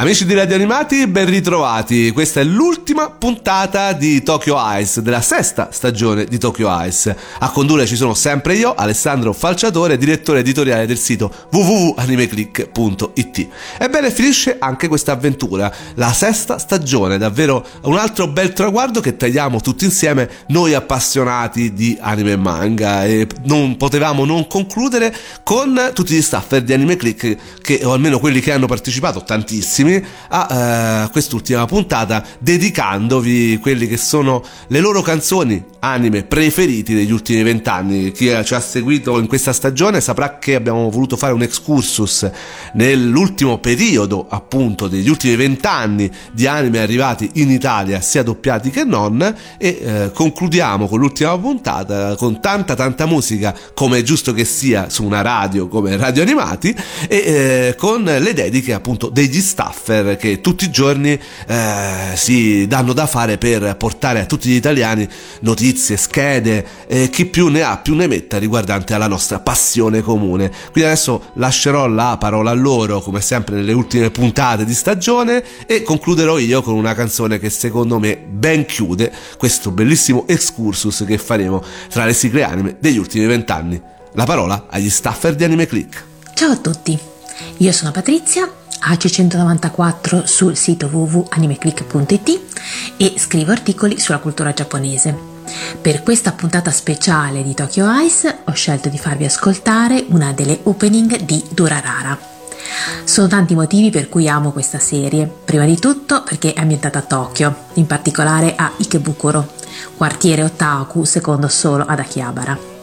Amici di Radio Animati, ben ritrovati. Questa è l'ultima puntata di Tokyo Ice, della sesta stagione di Tokyo Ice. A condurre ci sono sempre io, Alessandro Falciatore, direttore editoriale del sito www.animeclick.it. Ebbene, finisce anche questa avventura, la sesta stagione, davvero un altro bel traguardo che tagliamo tutti insieme, noi appassionati di anime e manga. E non potevamo non concludere con tutti gli staffer di Anime Click, che, o almeno quelli che hanno partecipato, tantissimi bellissimi a eh, quest'ultima puntata dedicandovi quelli che sono le loro canzoni anime preferiti degli ultimi vent'anni. Chi ci ha seguito in questa stagione saprà che abbiamo voluto fare un excursus nell'ultimo periodo appunto degli ultimi vent'anni di anime arrivati in Italia sia doppiati che non e eh, concludiamo con l'ultima puntata con tanta tanta musica come è giusto che sia su una radio come Radio Animati e eh, con le dediche appunto degli staff staffer che tutti i giorni eh, si danno da fare per portare a tutti gli italiani notizie, schede e chi più ne ha più ne metta riguardante alla nostra passione comune. Quindi adesso lascerò la parola a loro come sempre nelle ultime puntate di stagione e concluderò io con una canzone che secondo me ben chiude questo bellissimo excursus che faremo tra le sigle anime degli ultimi vent'anni. La parola agli staffer di Anime Click. Ciao a tutti, io sono Patrizia AC194 sul sito www.animeclick.it e scrivo articoli sulla cultura giapponese. Per questa puntata speciale di Tokyo Ice ho scelto di farvi ascoltare una delle opening di Durarara. Sono tanti i motivi per cui amo questa serie. Prima di tutto perché è ambientata a Tokyo, in particolare a Ikebukuro, quartiere otaku secondo solo ad Akihabara.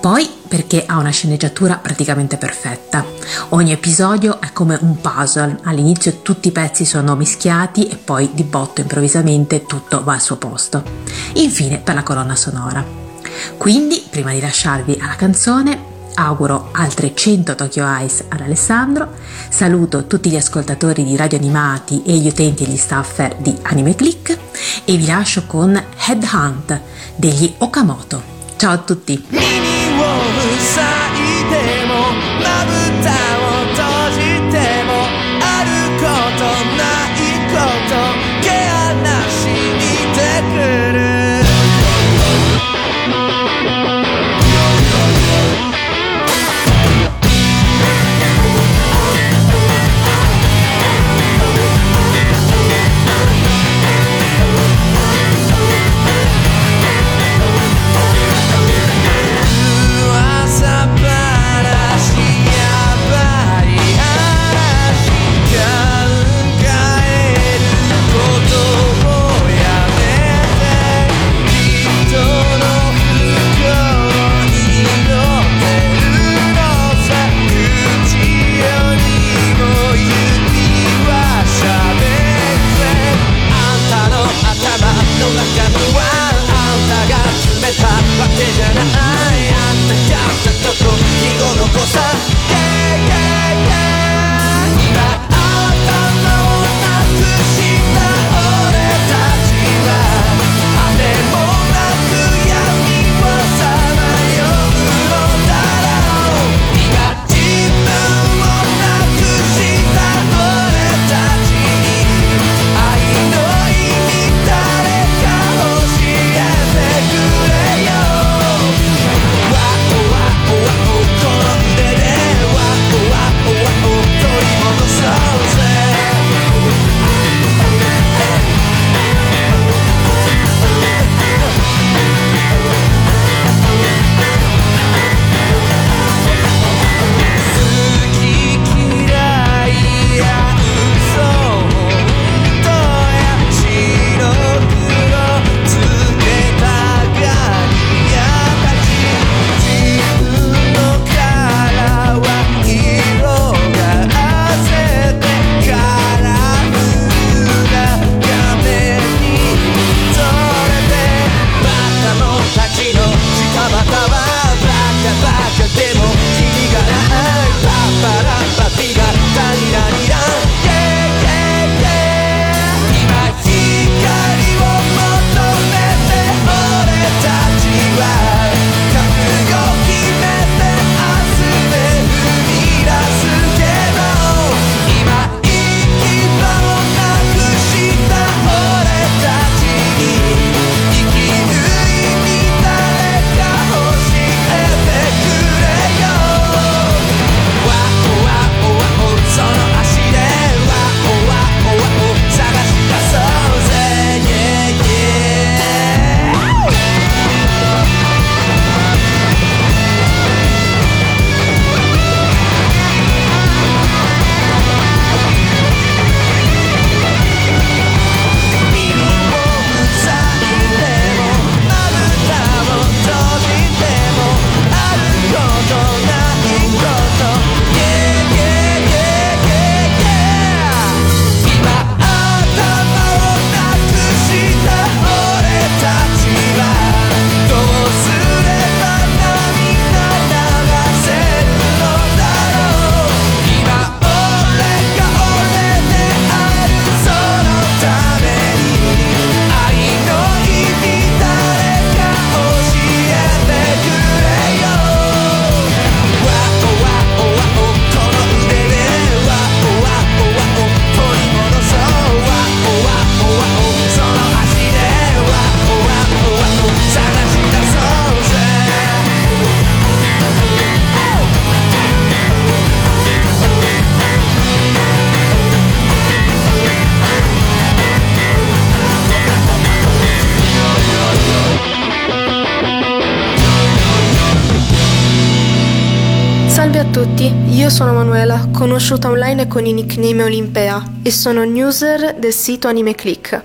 Poi perché ha una sceneggiatura praticamente perfetta. Ogni episodio è come un puzzle, all'inizio tutti i pezzi sono mischiati e poi di botto improvvisamente tutto va al suo posto. Infine per la colonna sonora. Quindi, prima di lasciarvi alla canzone, auguro altre 100 Tokyo Ice ad Alessandro, saluto tutti gli ascoltatori di Radio Animati e gli utenti e gli staffer di Anime Click e vi lascio con Headhunt degli Okamoto. Ciao a tutti! Tutti, io sono Manuela, conosciuta online con il nickname Olimpea e sono user del sito Anime Click.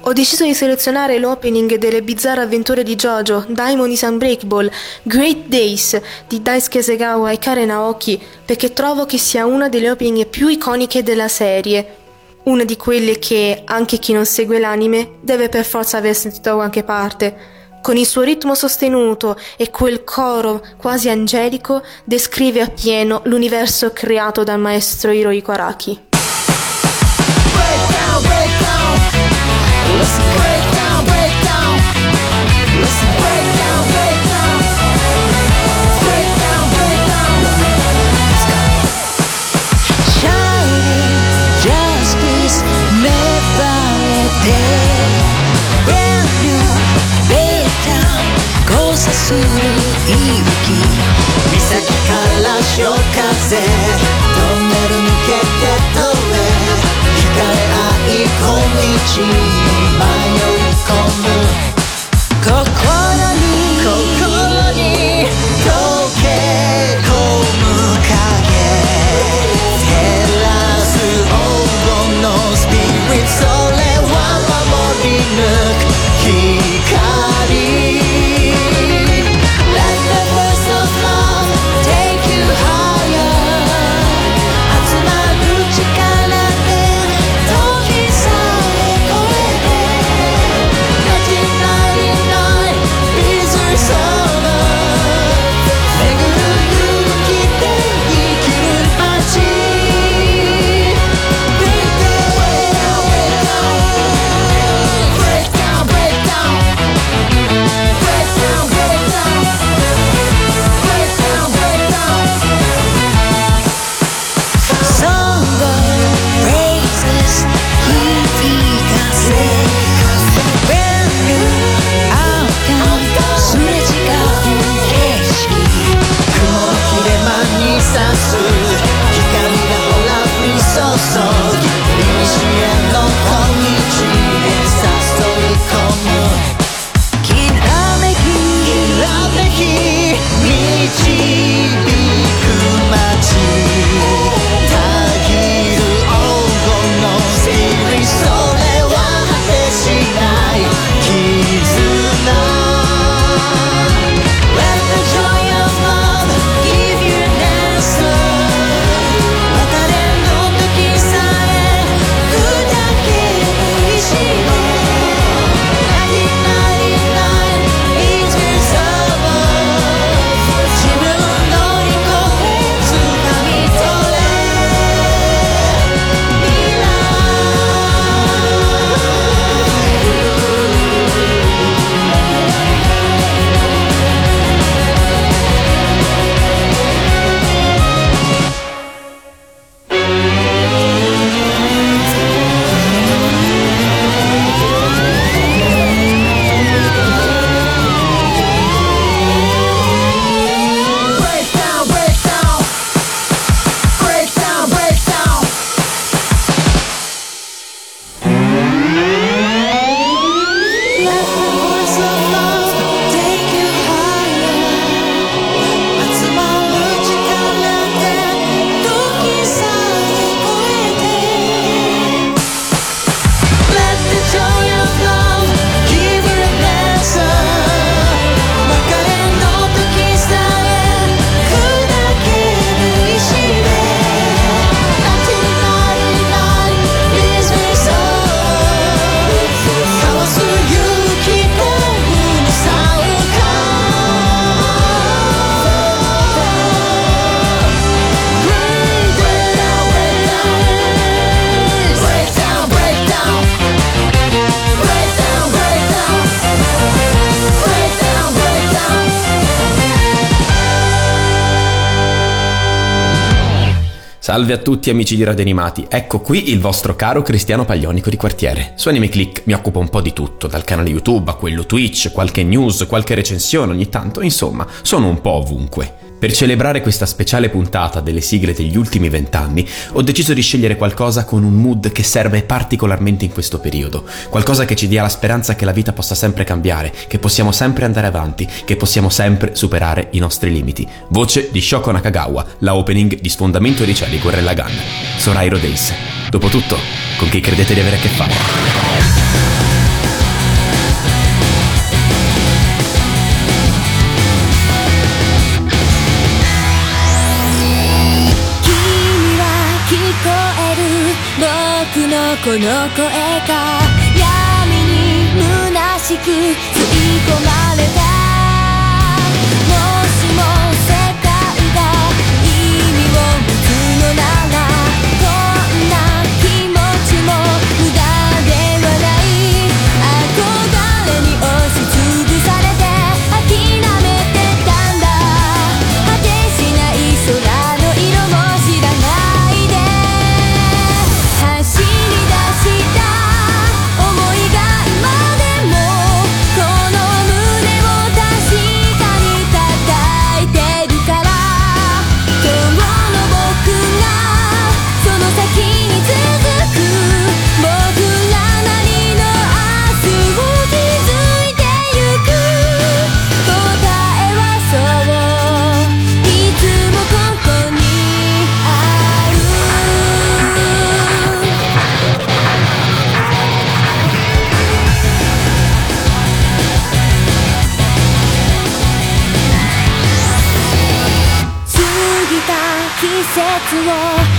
Ho deciso di selezionare l'opening delle bizzarre avventure di JoJo, Diamond is Unbreakable, Great Days di Daisuke Segawa e Karen Aoki perché trovo che sia una delle opening più iconiche della serie. Una di quelle che, anche chi non segue l'anime, deve per forza aver sentito da qualche parte con il suo ritmo sostenuto e quel coro quasi angelico, descrive appieno l'universo creato dal maestro Hirohiko Araki. Breakdown, breakdown. Breakdown, する息岬から潮風。トンネル抜けて飛べ光合い小道に迷い込む心 Salve a tutti amici di Radio Animati, ecco qui il vostro caro Cristiano Paglionico di quartiere. Su Anime Click mi occupo un po' di tutto, dal canale YouTube a quello Twitch, qualche news, qualche recensione ogni tanto, insomma, sono un po' ovunque. Per celebrare questa speciale puntata delle sigle degli ultimi vent'anni, ho deciso di scegliere qualcosa con un mood che serve particolarmente in questo periodo, qualcosa che ci dia la speranza che la vita possa sempre cambiare, che possiamo sempre andare avanti, che possiamo sempre superare i nostri limiti. Voce di Shoko Nakagawa, la opening di Sfondamento dei cieli con Rellagan. Sono Airo Days. Dopotutto, con chi credete di avere a che fare? この声が闇に虚しく是我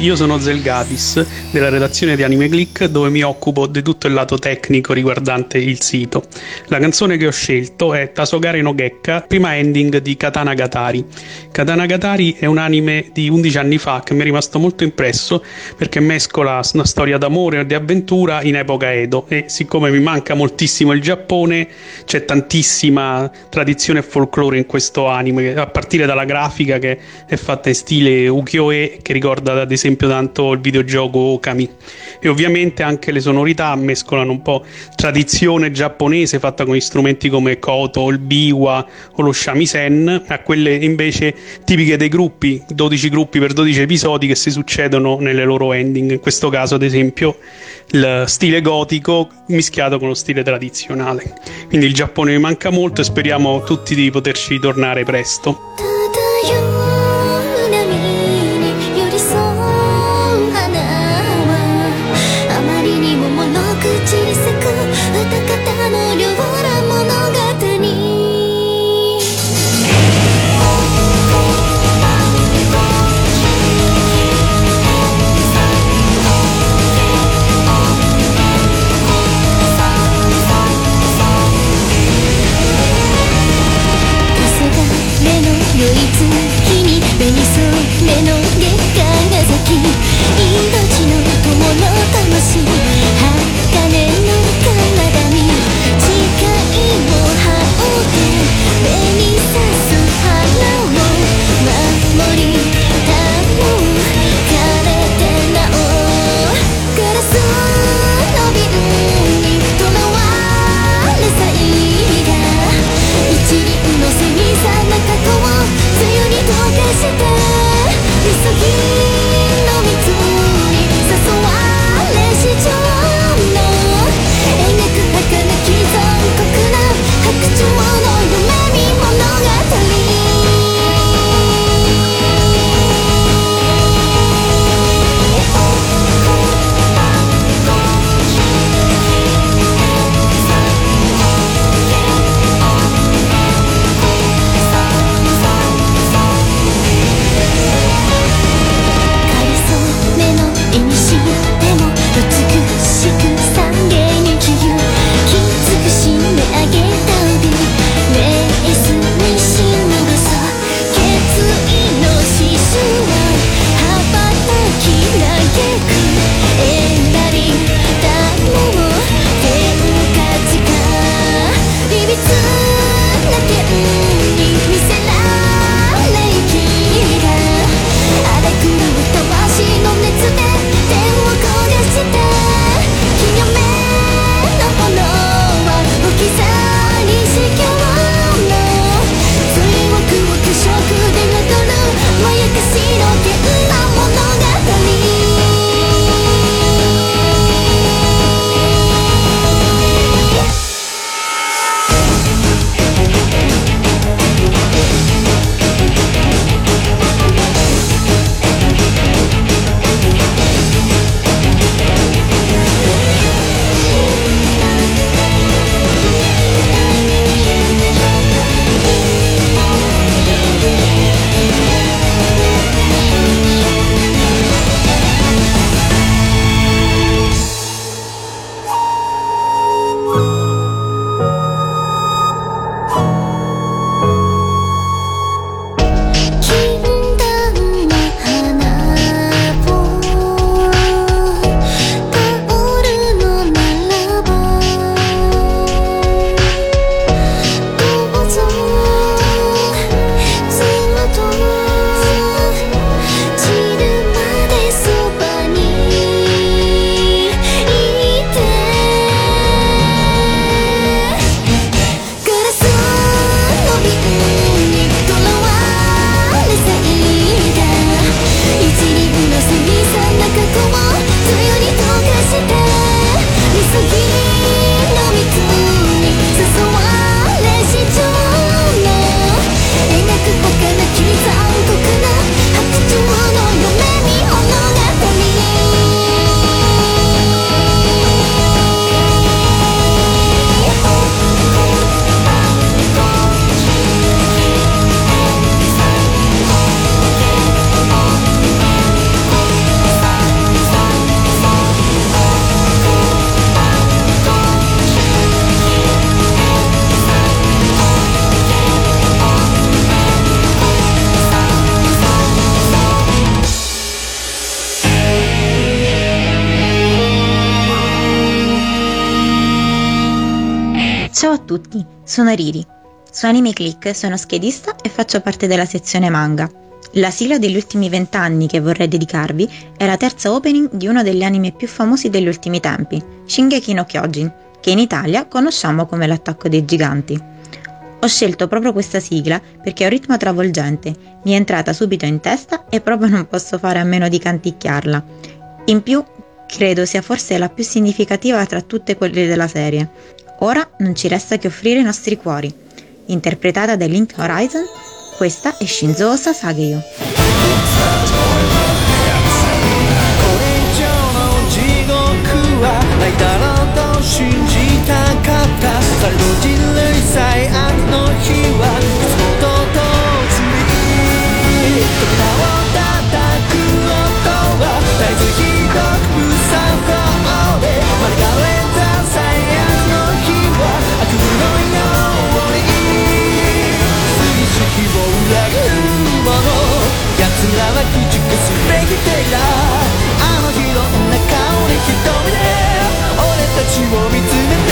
io sono Zelgatis della redazione di Anime Click dove mi occupo di tutto il lato tecnico riguardante il sito. La canzone che ho scelto è Tasogare no Gekka, prima ending di Katana Gatari. Katana Gatari è un anime di 11 anni fa che mi è rimasto molto impresso perché mescola una storia d'amore e di avventura in epoca Edo e siccome mi manca moltissimo il Giappone c'è tantissima tradizione e folklore in questo anime, a partire dalla grafica che è fatta in stile ukiyo-e che ricorda ad esempio tanto il videogioco Okami. E ovviamente anche le sonorità mescolano un po' tradizione giapponese fatta con strumenti come koto, il biwa o lo shamisen a quelle invece tipiche dei gruppi, 12 gruppi per 12 episodi che si succedono nelle loro ending. In questo caso, ad esempio, il stile gotico mischiato con lo stile tradizionale. Quindi il Giappone mi manca molto e speriamo tutti di poterci tornare presto. sono Riri. Su Anime Click sono schedista e faccio parte della sezione manga. La sigla degli ultimi vent'anni che vorrei dedicarvi è la terza opening di uno degli anime più famosi degli ultimi tempi, Shingeki no Kyojin, che in Italia conosciamo come l'attacco dei giganti. Ho scelto proprio questa sigla perché ha un ritmo travolgente, mi è entrata subito in testa e proprio non posso fare a meno di canticchiarla. In più, credo sia forse la più significativa tra tutte quelle della serie. Ora non ci resta che offrire i nostri cuori. Interpretata da Link Horizon, questa è Shinzo Sasageyo. 裏切るもの奴らは駆逐すべきでいたあの日んな顔に瞳で俺たちを見つめて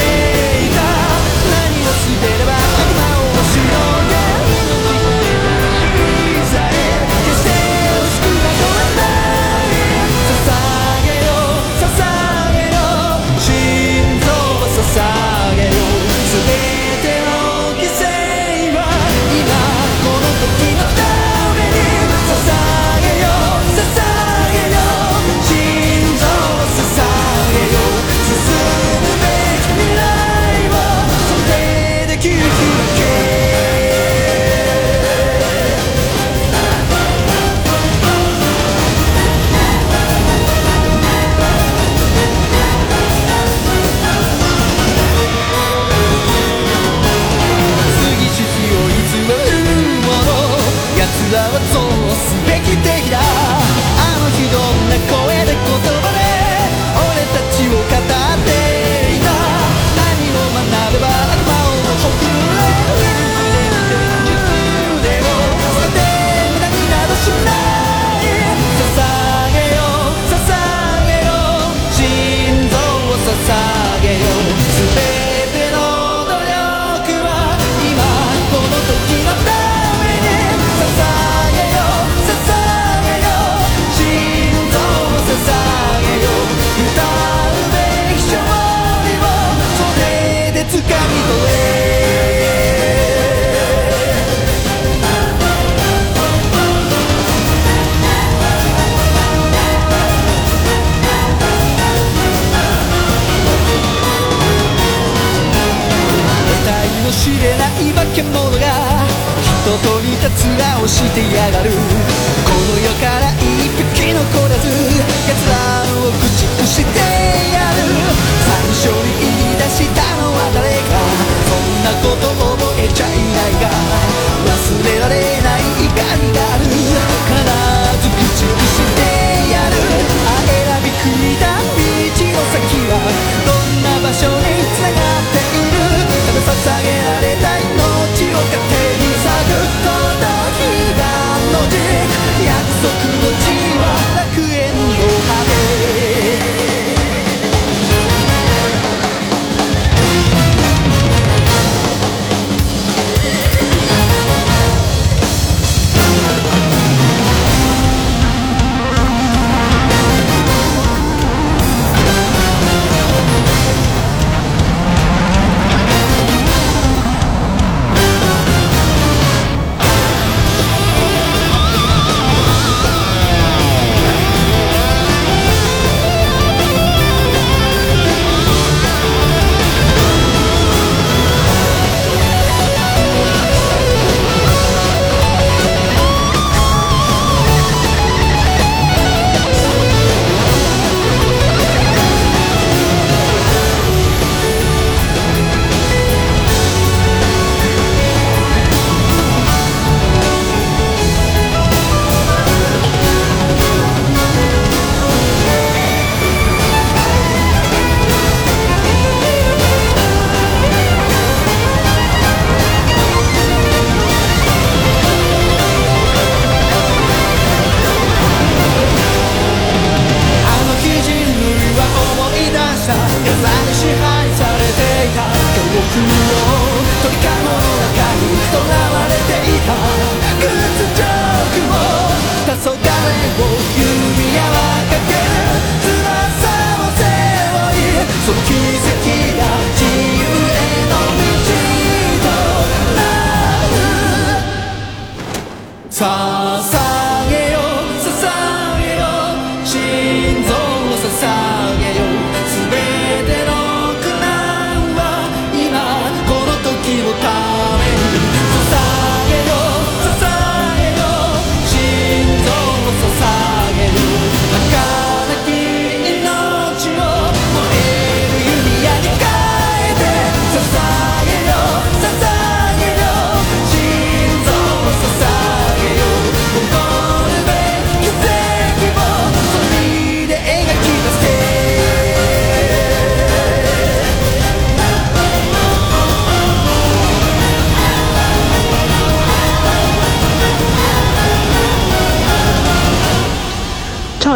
してやがる。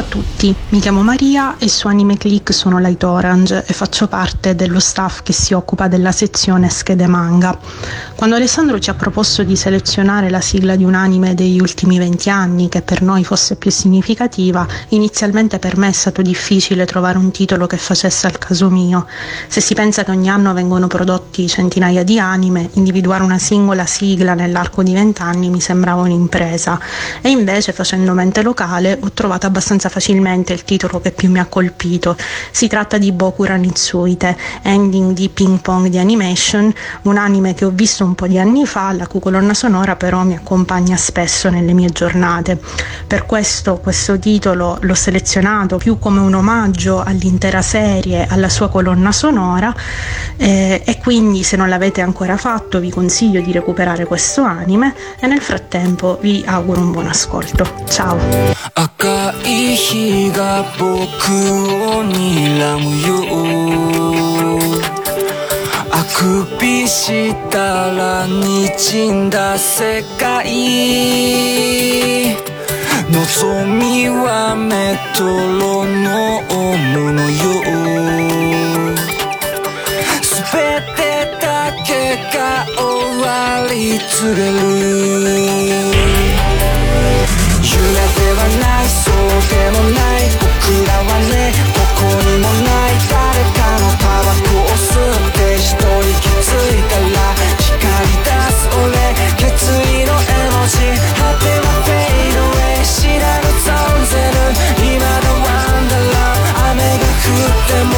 Tutti, mi chiamo Maria e su Anime Click sono Light Orange e faccio parte dello staff che si occupa della sezione schede manga. Quando Alessandro ci ha proposto di selezionare la sigla di un anime degli ultimi 20 anni che per noi fosse più significativa, inizialmente per me è stato difficile trovare un titolo che facesse al caso mio. Se si pensa che ogni anno vengono prodotti centinaia di anime, individuare una singola sigla nell'arco di 20 anni mi sembrava un'impresa e invece facendo mente locale ho trovato abbastanza facilmente il titolo che più mi ha colpito. Si tratta di Bokura Nitsuite, ending di Ping Pong di Animation, un anime che ho visto un po' di anni fa, la cui colonna sonora però mi accompagna spesso nelle mie giornate. Per questo questo titolo l'ho selezionato più come un omaggio all'intera serie, alla sua colonna sonora eh, e quindi se non l'avete ancora fatto vi consiglio di recuperare questo anime e nel frattempo vi auguro un buon ascolto. Ciao! 日が僕を睨むよ。あくびしたら滲んだ世界。望みはメトロノームのよ全てだけが終わり告げる。夢ではないでもない。僕らはねどこにもない。誰かのタバコを吸って一息ついたら光り出す俺。決意の絵文字果てはフェイドウェイ知らぬゾンゼル今のワンダーラー。雨が降っても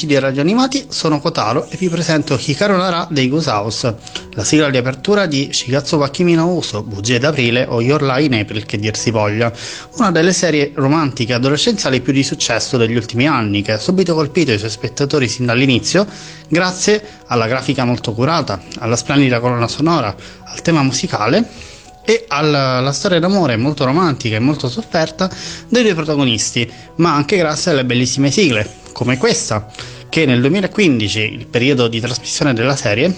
amici di Radio Animati, sono Kotaro e vi presento Hikaru Nara dei Goose House, la sigla di apertura di Shigatsu wa Uso, Bugie d'aprile o Your Lie in April che dir si voglia, una delle serie romantiche adolescenziali più di successo degli ultimi anni che ha subito colpito i suoi spettatori sin dall'inizio grazie alla grafica molto curata, alla splendida colonna sonora, al tema musicale e alla, alla, storia d'amore molto romantica e molto sofferta dei due protagonisti, ma anche grazie alle bellissime sigle, come questa, che nel 2015, il periodo di trasmissione della serie,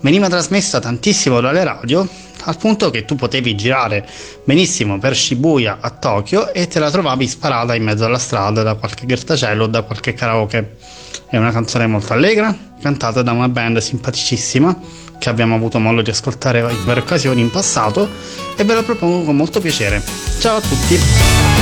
veniva trasmessa tantissimo dalle radio, al punto che tu potevi girare benissimo per Shibuya a Tokyo e te la trovavi sparata in mezzo alla strada da qualche grattacielo o da qualche karaoke. È una canzone molto allegra, cantata da una band simpaticissima che abbiamo avuto modo di ascoltare in varie occasioni in passato e ve la propongo con molto piacere. Ciao a tutti!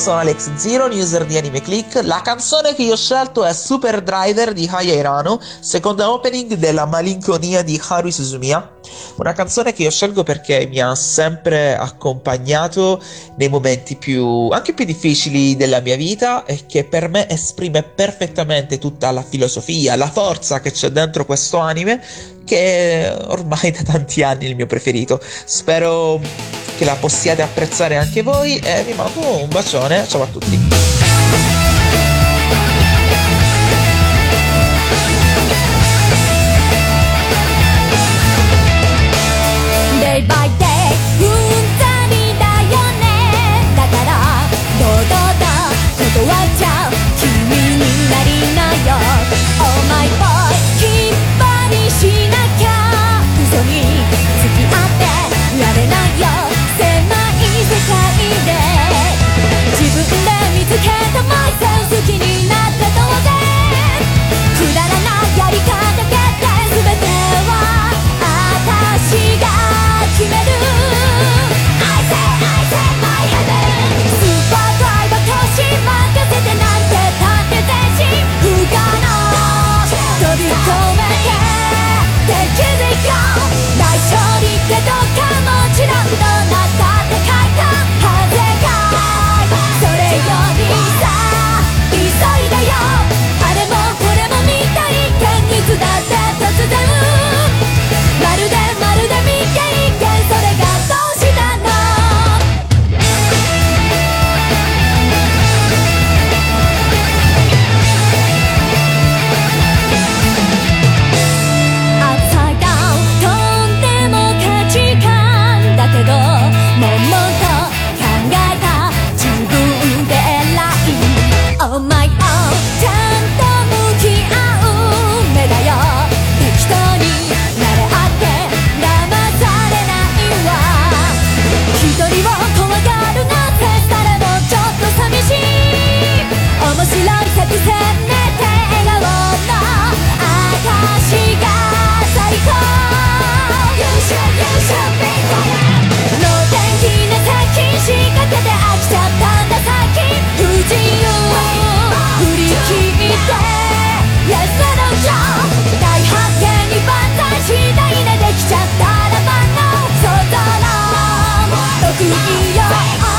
sono Alex Zero, user di Anime Click. La canzone che io ho scelto è Super Driver di Hayairano, seconda opening della Malinconia di Haru Suzumiya. Una canzone che io scelgo perché mi ha sempre accompagnato nei momenti più anche più difficili della mia vita e che per me esprime perfettamente tutta la filosofia, la forza che c'è dentro questo anime che è ormai da tanti anni è il mio preferito. Spero che la possiate apprezzare anche voi e vi mando un bacione, ciao a tutti. day つけたマイセに你一样。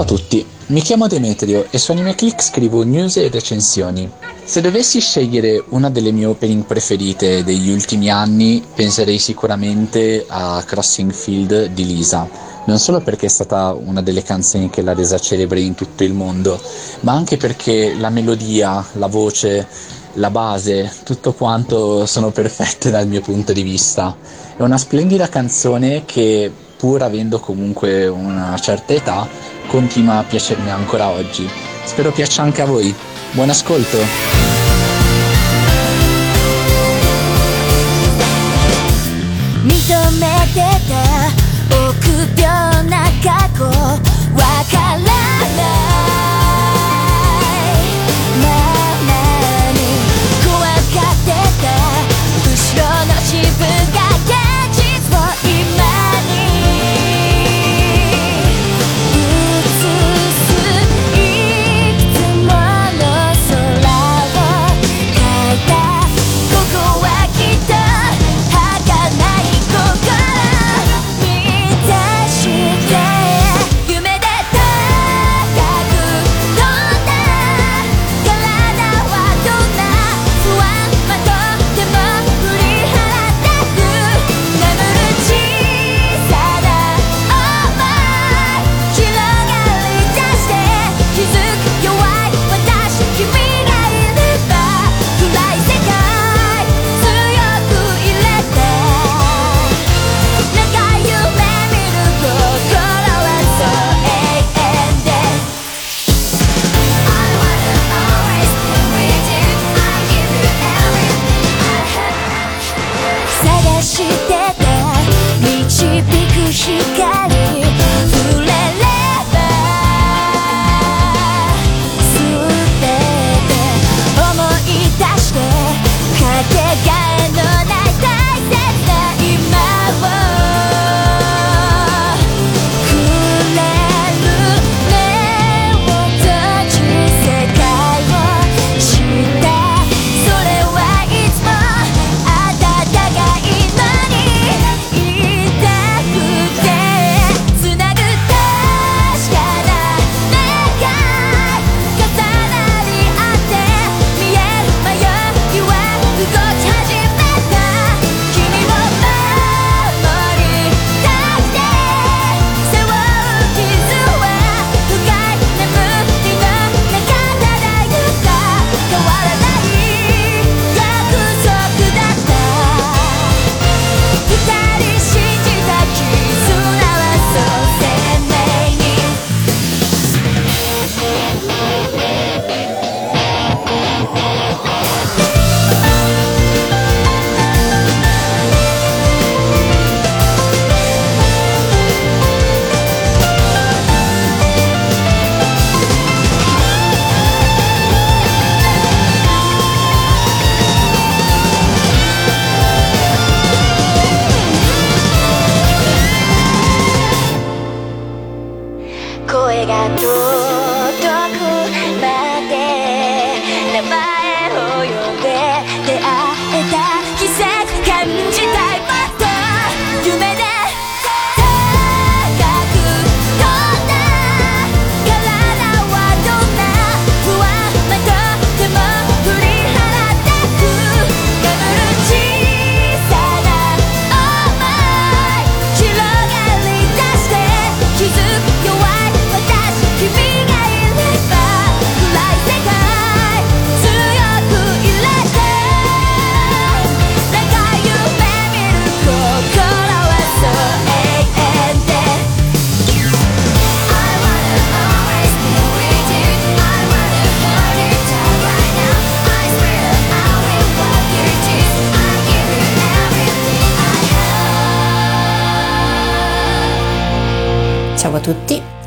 Ciao a tutti, mi chiamo Demetrio e su AnimeClick scrivo news e recensioni. Se dovessi scegliere una delle mie opening preferite degli ultimi anni, penserei sicuramente a Crossing Field di Lisa. Non solo perché è stata una delle canzoni che l'ha resa celebre in tutto il mondo, ma anche perché la melodia, la voce, la base, tutto quanto sono perfette dal mio punto di vista. È una splendida canzone che pur avendo comunque una certa età, continua a piacermi ancora oggi. Spero piaccia anche a voi. Buon ascolto! 認めてた臆病な過去わから 光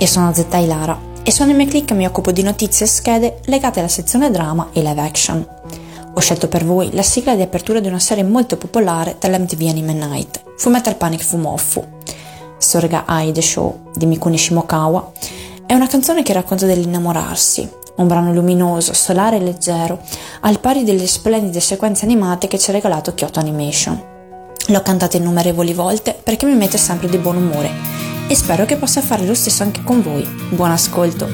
io sono Zeta Ilara e su Anime Click mi occupo di notizie e schede legate alla sezione drama e live action. Ho scelto per voi la sigla di apertura di una serie molto popolare dell'MTV Anime Night, Fullmetal Panic Fumofu. Sorga Ai The Show di Mikuni Shimokawa è una canzone che racconta dell'innamorarsi, un brano luminoso, solare e leggero, al pari delle splendide sequenze animate che ci ha regalato Kyoto Animation. L'ho cantata innumerevoli volte perché mi mette sempre di buon umore e spero che possa fare lo stesso anche con voi. Buon ascolto!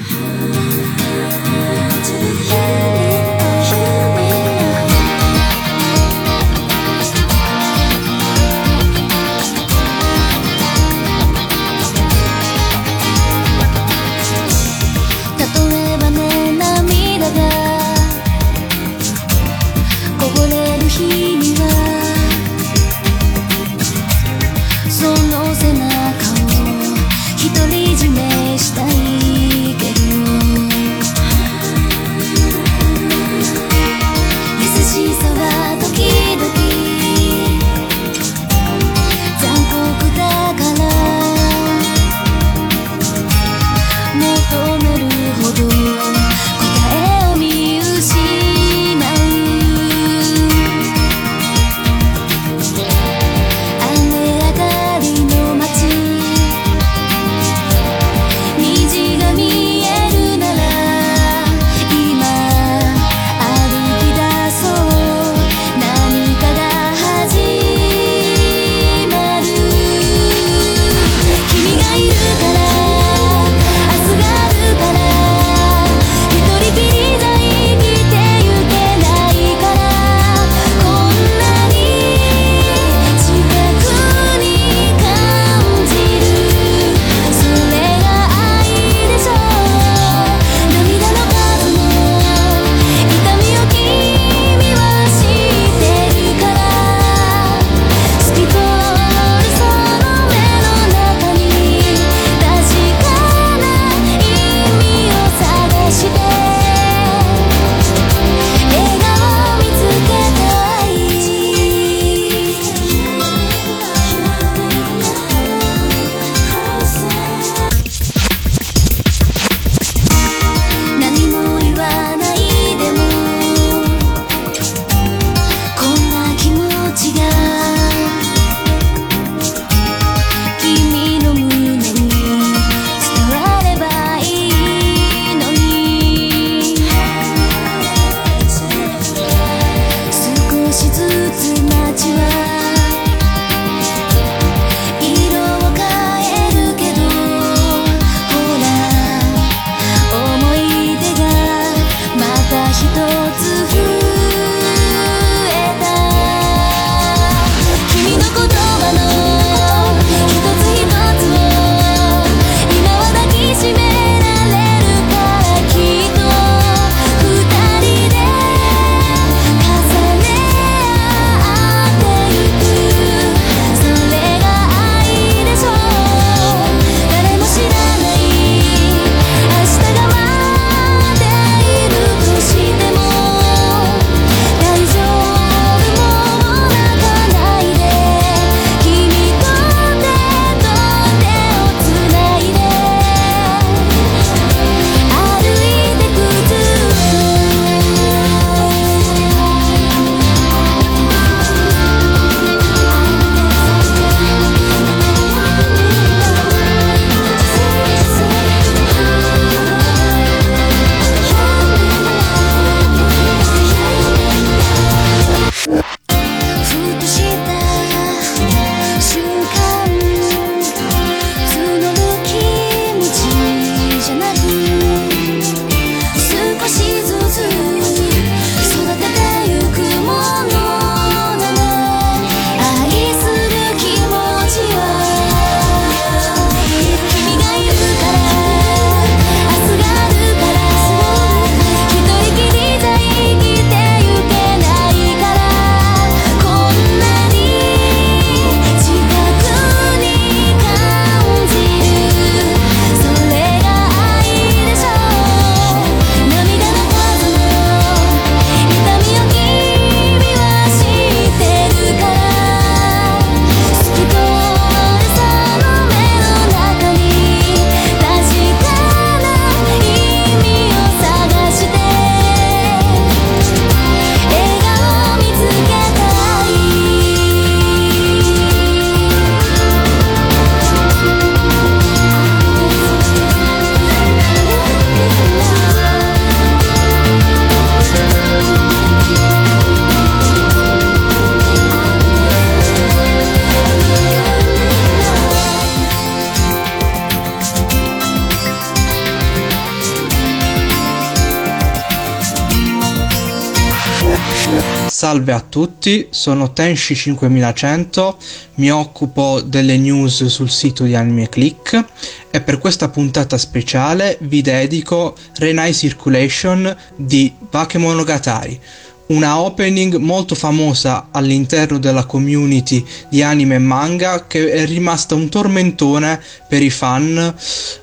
Salve a tutti, sono Tenshi5100, mi occupo delle news sul sito di Anime Click e per questa puntata speciale vi dedico Renai Circulation di Bakemonogatari una opening molto famosa all'interno della community di anime e manga che è rimasta un tormentone per i fan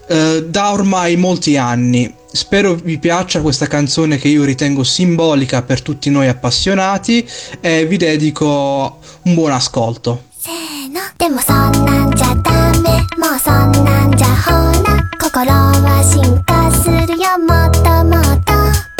eh, da ormai molti anni. Spero vi piaccia questa canzone che io ritengo simbolica per tutti noi appassionati e vi dedico un buon ascolto. Se でもそんなんじゃダメもうそんなんじゃほら心は進化するよもっともっと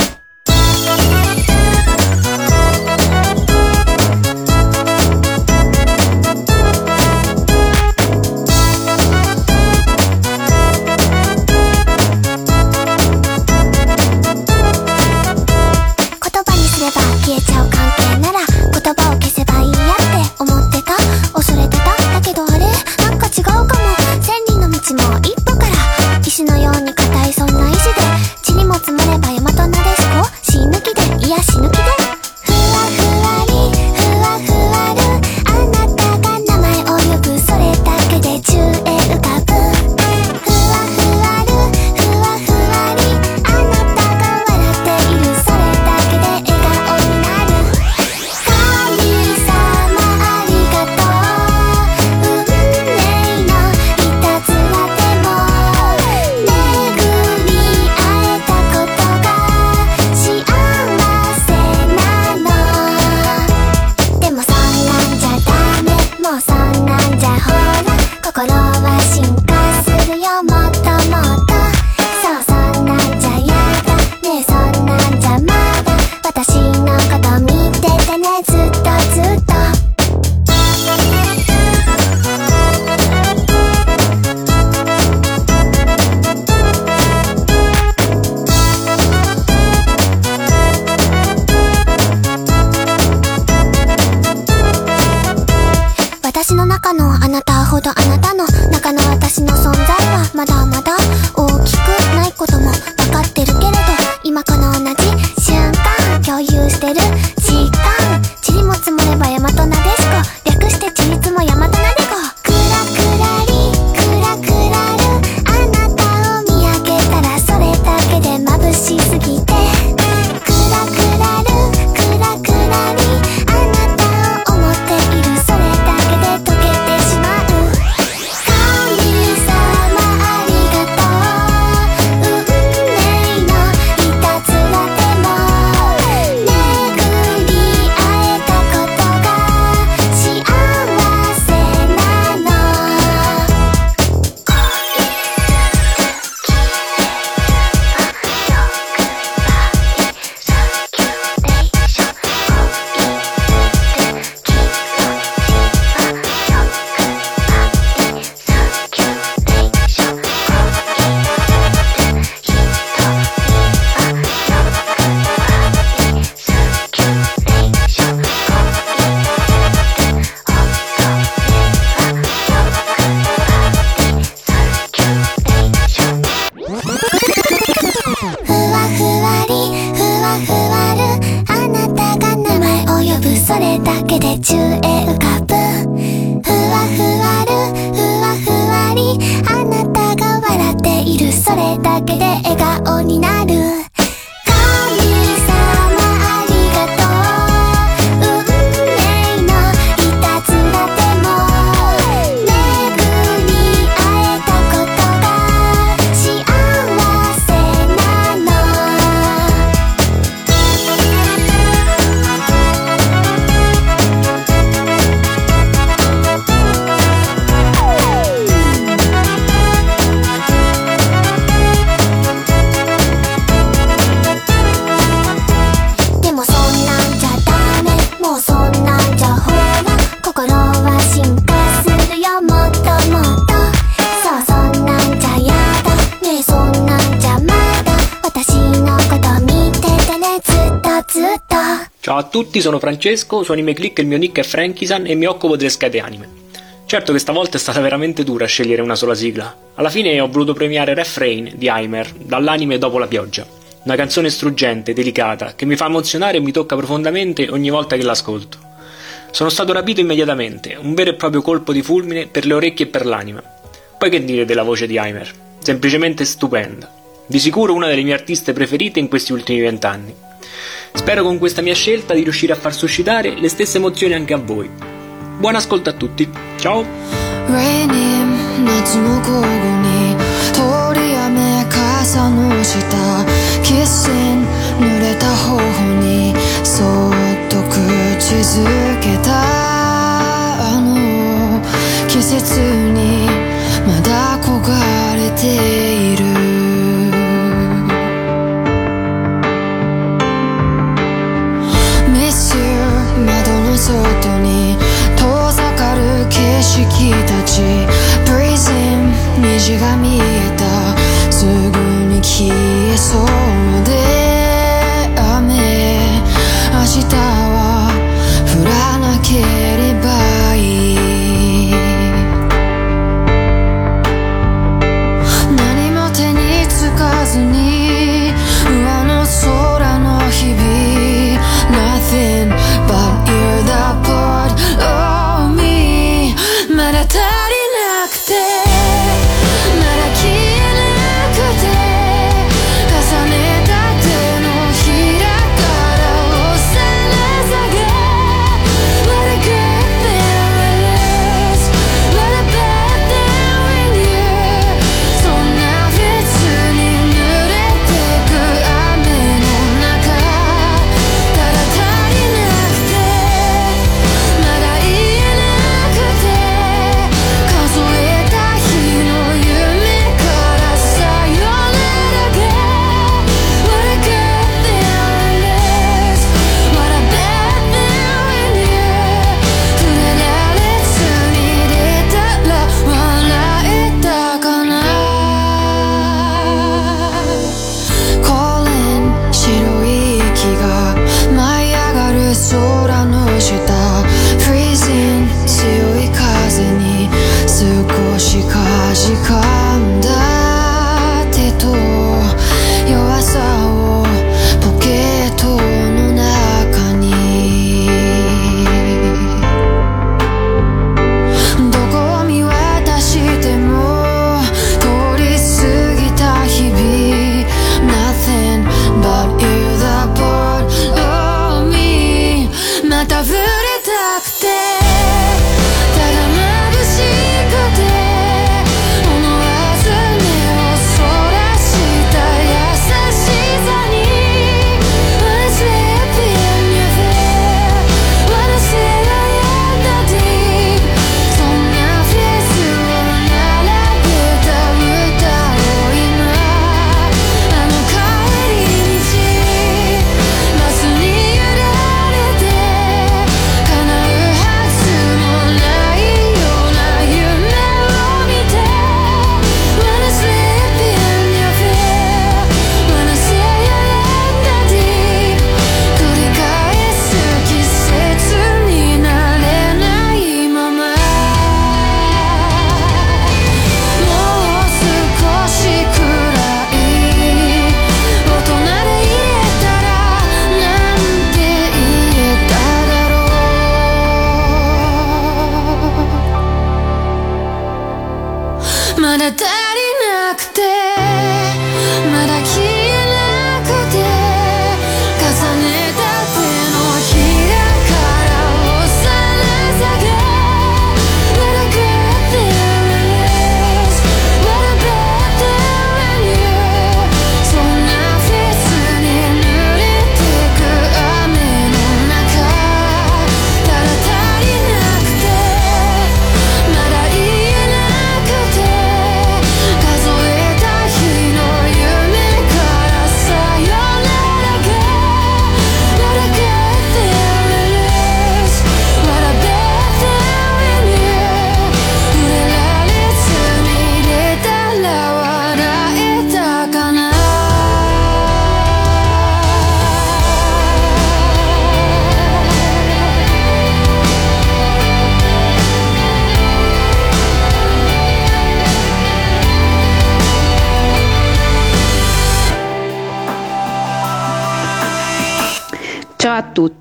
sono Francesco, su Anime Click il mio nick è Frankisan e mi occupo delle schede anime. Certo che stavolta è stata veramente dura scegliere una sola sigla. Alla fine ho voluto premiare Refrain di Heimer, dall'anime Dopo la pioggia. Una canzone struggente, delicata, che mi fa emozionare e mi tocca profondamente ogni volta che l'ascolto. Sono stato rapito immediatamente, un vero e proprio colpo di fulmine per le orecchie e per l'anima. Poi che dire della voce di Heimer? Semplicemente stupenda. Di sicuro una delle mie artiste preferite in questi ultimi vent'anni. Spero con questa mia scelta di riuscire a far suscitare le stesse emozioni anche a voi. Buon ascolto a tutti, ciao!「季節にまだ焦がれている」かる景色たち。Breezing 虹が見えた。すぐに消えそうで雨。明日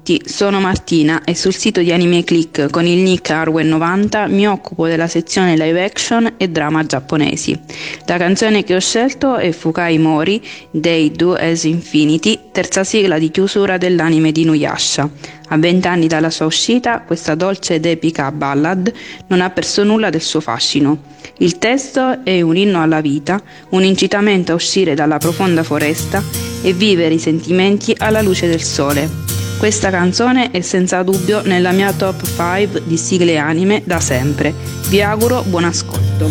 tutti, sono Martina e sul sito di Anime Click con il nick Arwen90 mi occupo della sezione live action e drama giapponesi. La canzone che ho scelto è Fukai Mori dei Do As Infinity, terza sigla di chiusura dell'anime di Nuyasha. A vent'anni dalla sua uscita, questa dolce ed epica ballad non ha perso nulla del suo fascino. Il testo è un inno alla vita, un incitamento a uscire dalla profonda foresta e vivere i sentimenti alla luce del sole. Questa canzone è senza dubbio nella mia top 5 di sigle anime da sempre. Vi auguro buon ascolto.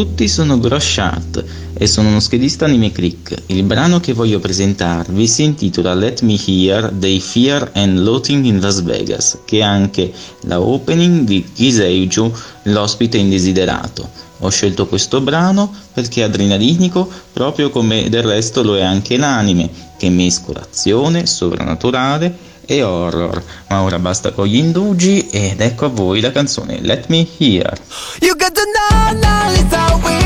Tutti, sono Groshat e sono uno schedista anime click. Il brano che voglio presentarvi si intitola Let Me Hear dei Fear and Loathing in Las Vegas, che è anche la opening di Kiseiju, l'ospite indesiderato. Ho scelto questo brano perché è adrenalinico proprio come del resto lo è anche l'anime, che mescola azione, sovrannaturale e horror. Ma ora basta con gli indugi ed ecco a voi la canzone Let Me Hear. now, now it's how we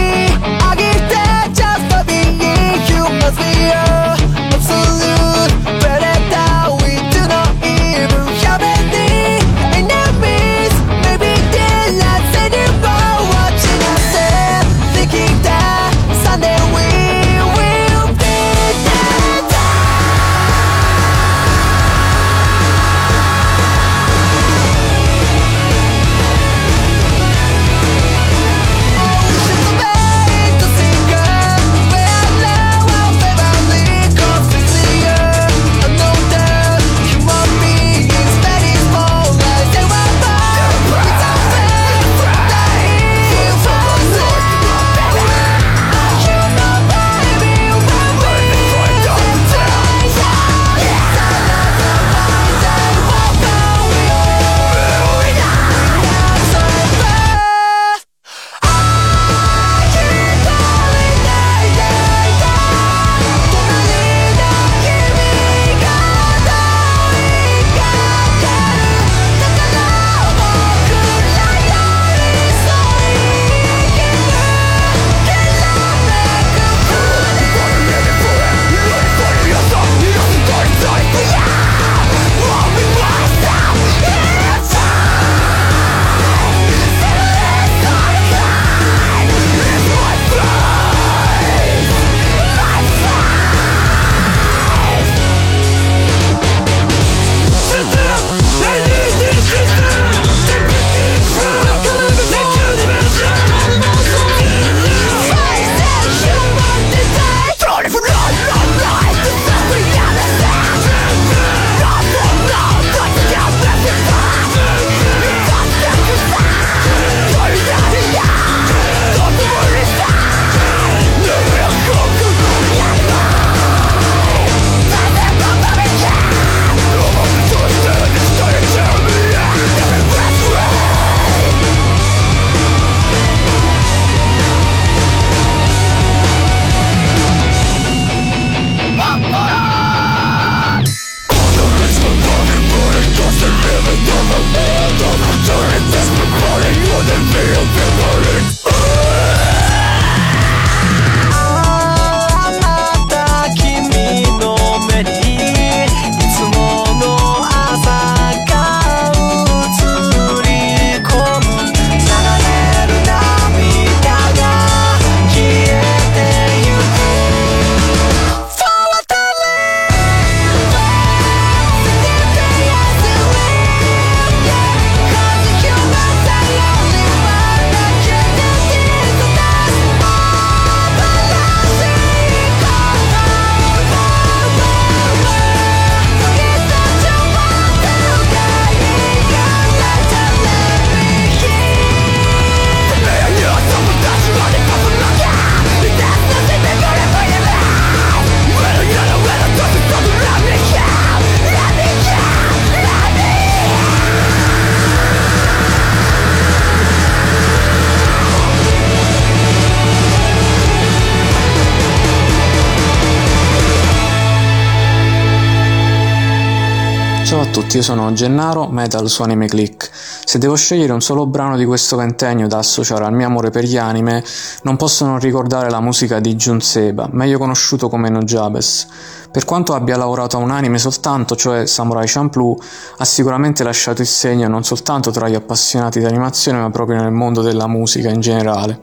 Gennaro, metal su Anime Click. Se devo scegliere un solo brano di questo ventennio da associare al mio amore per gli anime, non posso non ricordare la musica di Junseba, meglio conosciuto come Nojabes. Per quanto abbia lavorato a un anime soltanto, cioè Samurai Champloo, ha sicuramente lasciato il segno non soltanto tra gli appassionati di animazione, ma proprio nel mondo della musica in generale.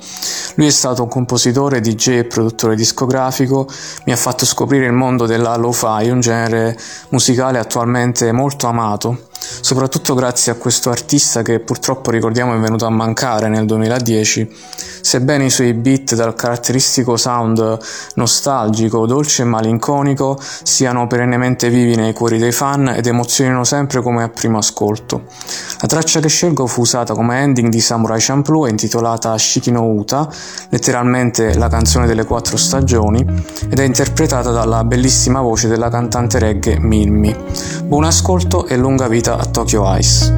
Lui è stato un compositore, DJ e produttore discografico, mi ha fatto scoprire il mondo della lo-fi, un genere musicale attualmente molto amato, soprattutto grazie a questo artista che purtroppo ricordiamo è venuto a mancare nel 2010, Sebbene i suoi beat dal caratteristico sound nostalgico, dolce e malinconico siano perennemente vivi nei cuori dei fan ed emozionino sempre come a primo ascolto. La traccia che scelgo fu usata come ending di Samurai Champloo e intitolata Shikino Uta, letteralmente la canzone delle quattro stagioni, ed è interpretata dalla bellissima voce della cantante reggae Mimmi. Buon ascolto e lunga vita a Tokyo Ice.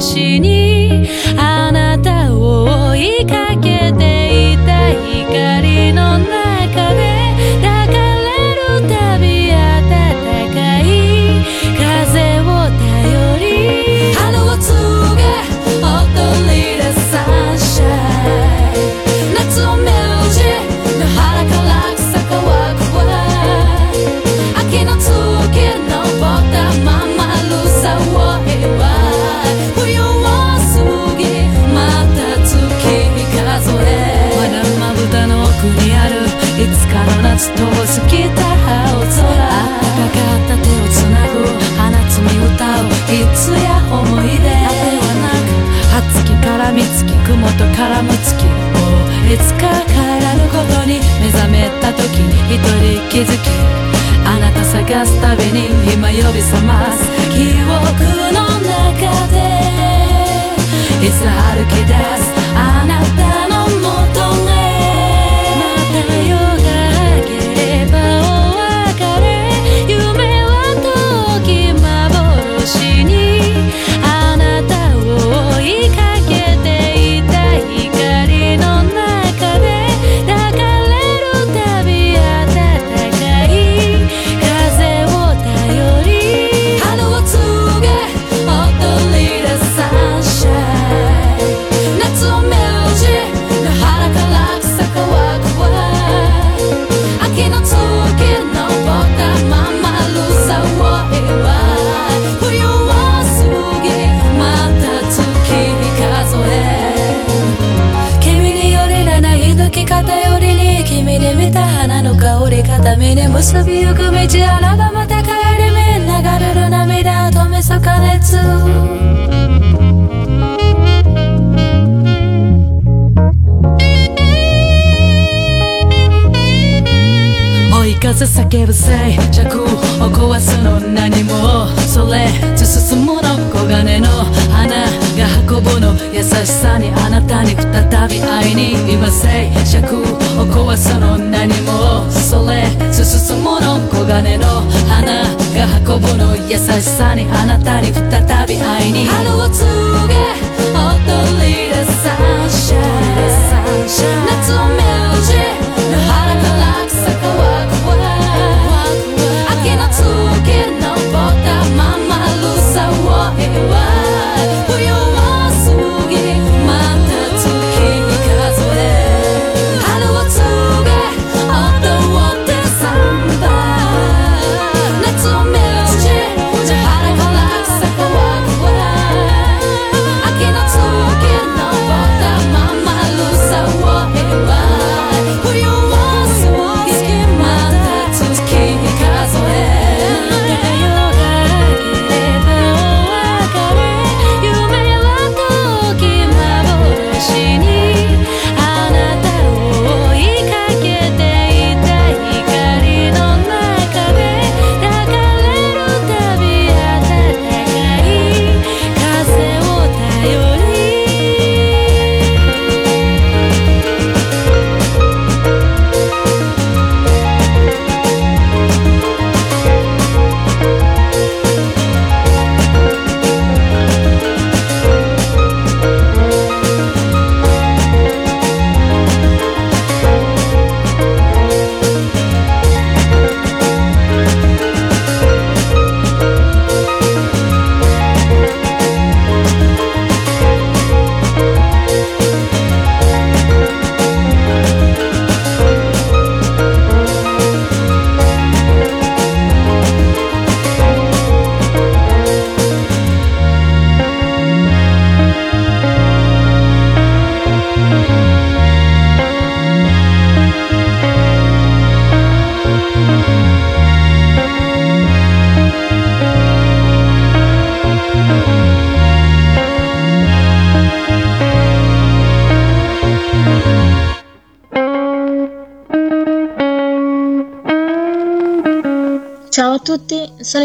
星に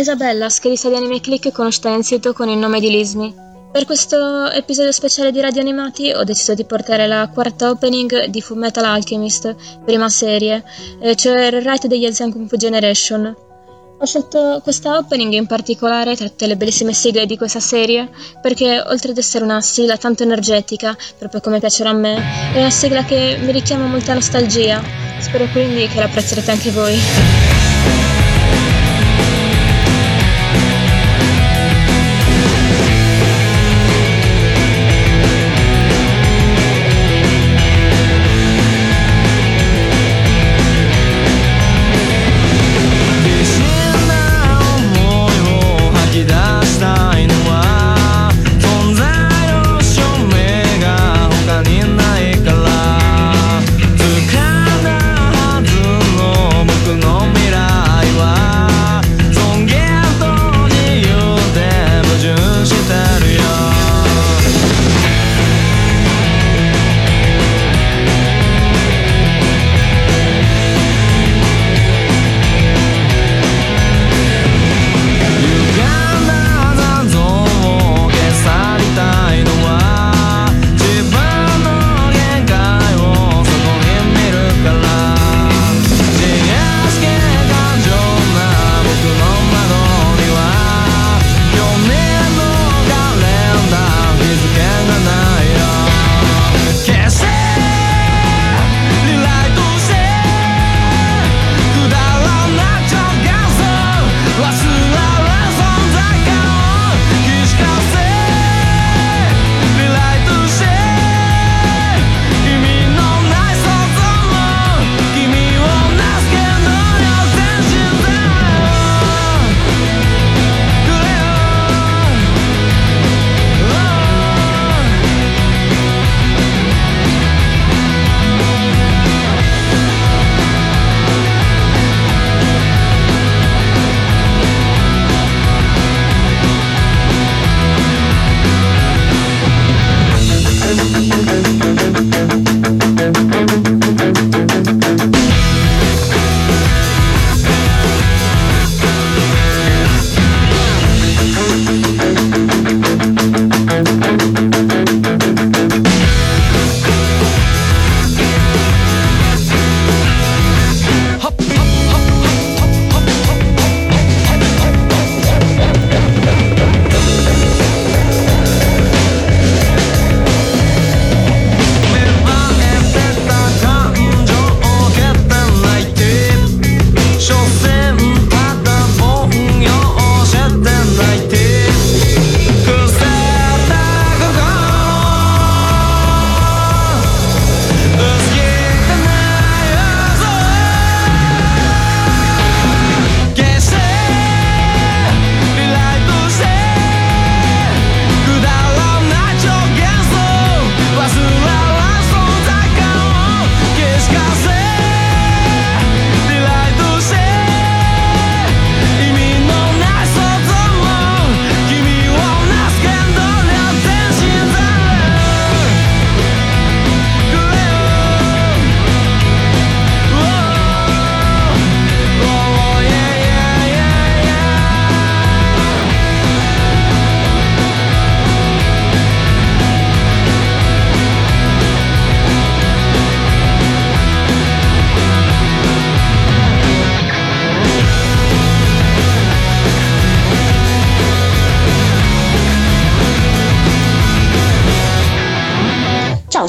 Isabella, scherista di Anime Click in sito con il nome di Lismi. Per questo episodio speciale di Radio Animati ho deciso di portare la quarta opening di Full Metal Alchemist, prima serie, eh, cioè il Rite degli Asian Kung Fu Generation. Ho scelto questa opening in particolare tra tutte le bellissime sigle di questa serie perché oltre ad essere una sigla tanto energetica, proprio come piacerà a me, è una sigla che mi richiama molta nostalgia. Spero quindi che l'apprezzerete anche voi.「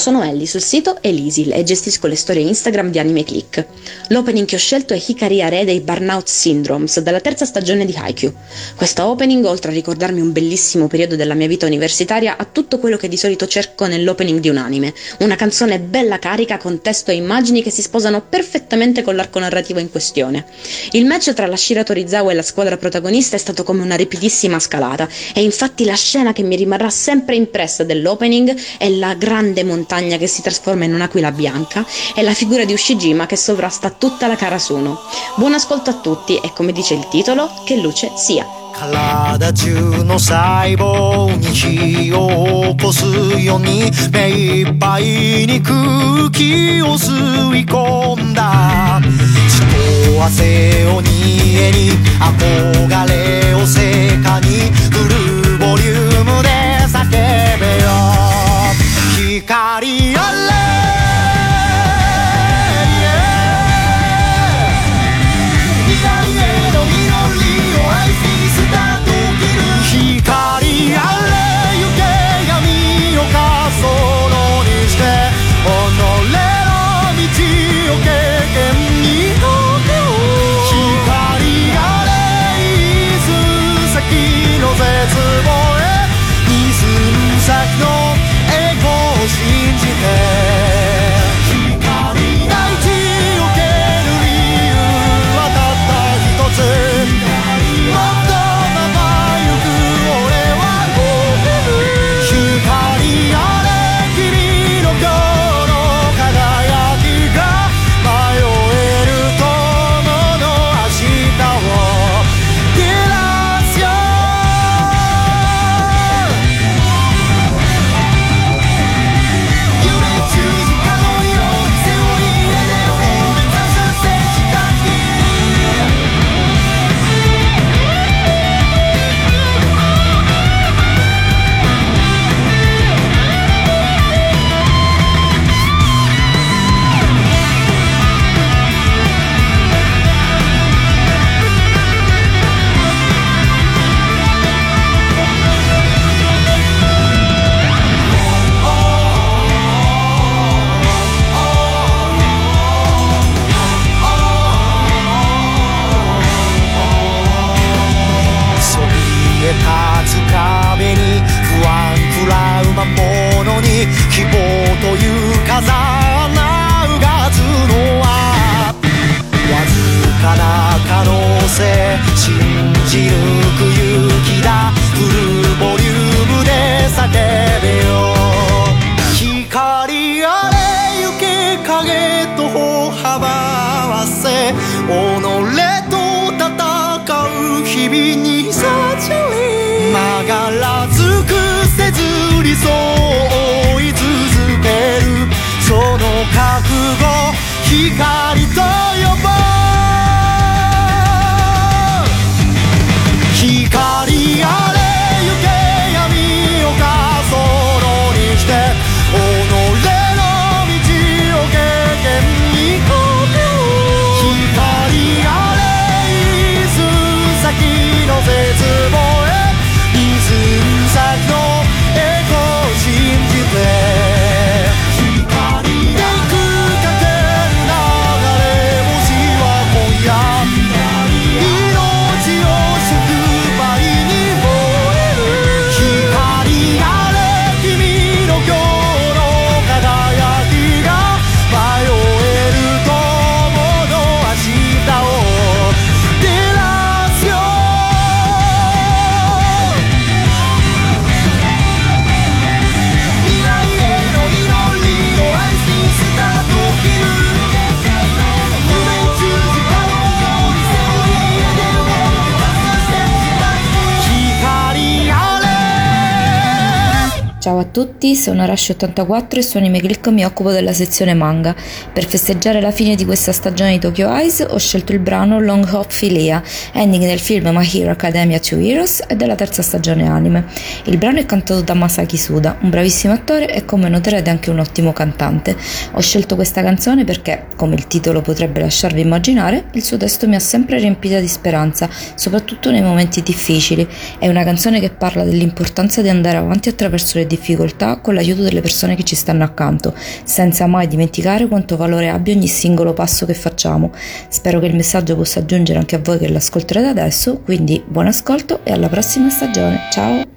sono Ellie sul sito Elisil e gestisco le storie Instagram di Anime Click. L'opening che ho scelto è Hikari Are dei Burnout Syndromes, dalla terza stagione di Haikyuu. Questa opening, oltre a ricordarmi un bellissimo periodo della mia vita universitaria, ha tutto quello che di solito cerco nell'opening di un anime. Una canzone bella carica con testo e immagini che si sposano perfettamente con l'arco narrativo in questione. Il match tra la Shira Torizawa e la squadra protagonista è stato come una ripidissima scalata e infatti la scena che mi rimarrà sempre impressa dell'opening è la grande montagna che si trasforma in un'aquila bianca e la figura di Ushijima che sovrasta tutta la Karasuno. Buon ascolto a tutti e come dice il titolo, che luce sia. 体中の細胞に火を起こすように目いっぱいに空気を吸い込んだ。血と汗を煮えに憧れを成果に振る。sono Rush84 e su Anime e mi occupo della sezione manga. Per festeggiare la fine di questa stagione di Tokyo Eyes ho scelto il brano Long Hop Philia, ending del film My Hero Academia 2 Heroes e della terza stagione anime. Il brano è cantato da Masaki Suda, un bravissimo attore e come noterete anche un ottimo cantante. Ho scelto questa canzone perché, come il titolo potrebbe lasciarvi immaginare, il suo testo mi ha sempre riempita di speranza, soprattutto nei momenti difficili. È una canzone che parla dell'importanza di andare avanti attraverso le difficoltà con l'aiuto delle persone che ci stanno accanto, senza mai dimenticare quanto valore abbia ogni singolo passo che facciamo. Spero che il messaggio possa giungere anche a voi che l'ascolterete adesso, quindi buon ascolto e alla prossima stagione. Ciao!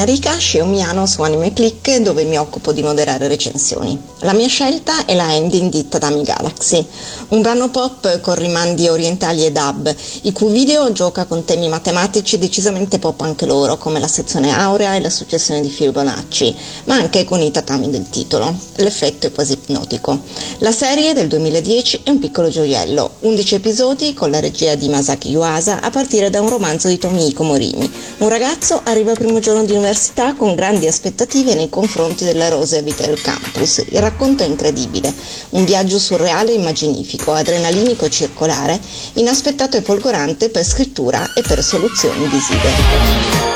Enrica Sceomiano su Anime Click dove mi occupo di moderare recensioni. La mia scelta è la ending di Tatami Galaxy, un brano pop con rimandi orientali e dub, il cui video gioca con temi matematici decisamente pop anche loro, come la sezione aurea e la successione di Fibonacci, ma anche con i tatami del titolo. L'effetto è quasi ipnotico. La serie del 2010 è un piccolo gioiello, 11 episodi con la regia di Masaki Yuasa a partire da un romanzo di Tomihiko Morini. Un ragazzo arriva al primo giorno di università con grandi aspettative nei confronti della rosea vita del campus. Il racconto è incredibile, un viaggio surreale e immaginifico, adrenalinico e circolare, inaspettato e folgorante per scrittura e per soluzioni visive.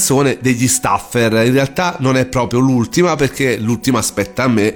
Canzone degli Staffer. In realtà non è proprio l'ultima perché l'ultima aspetta a me.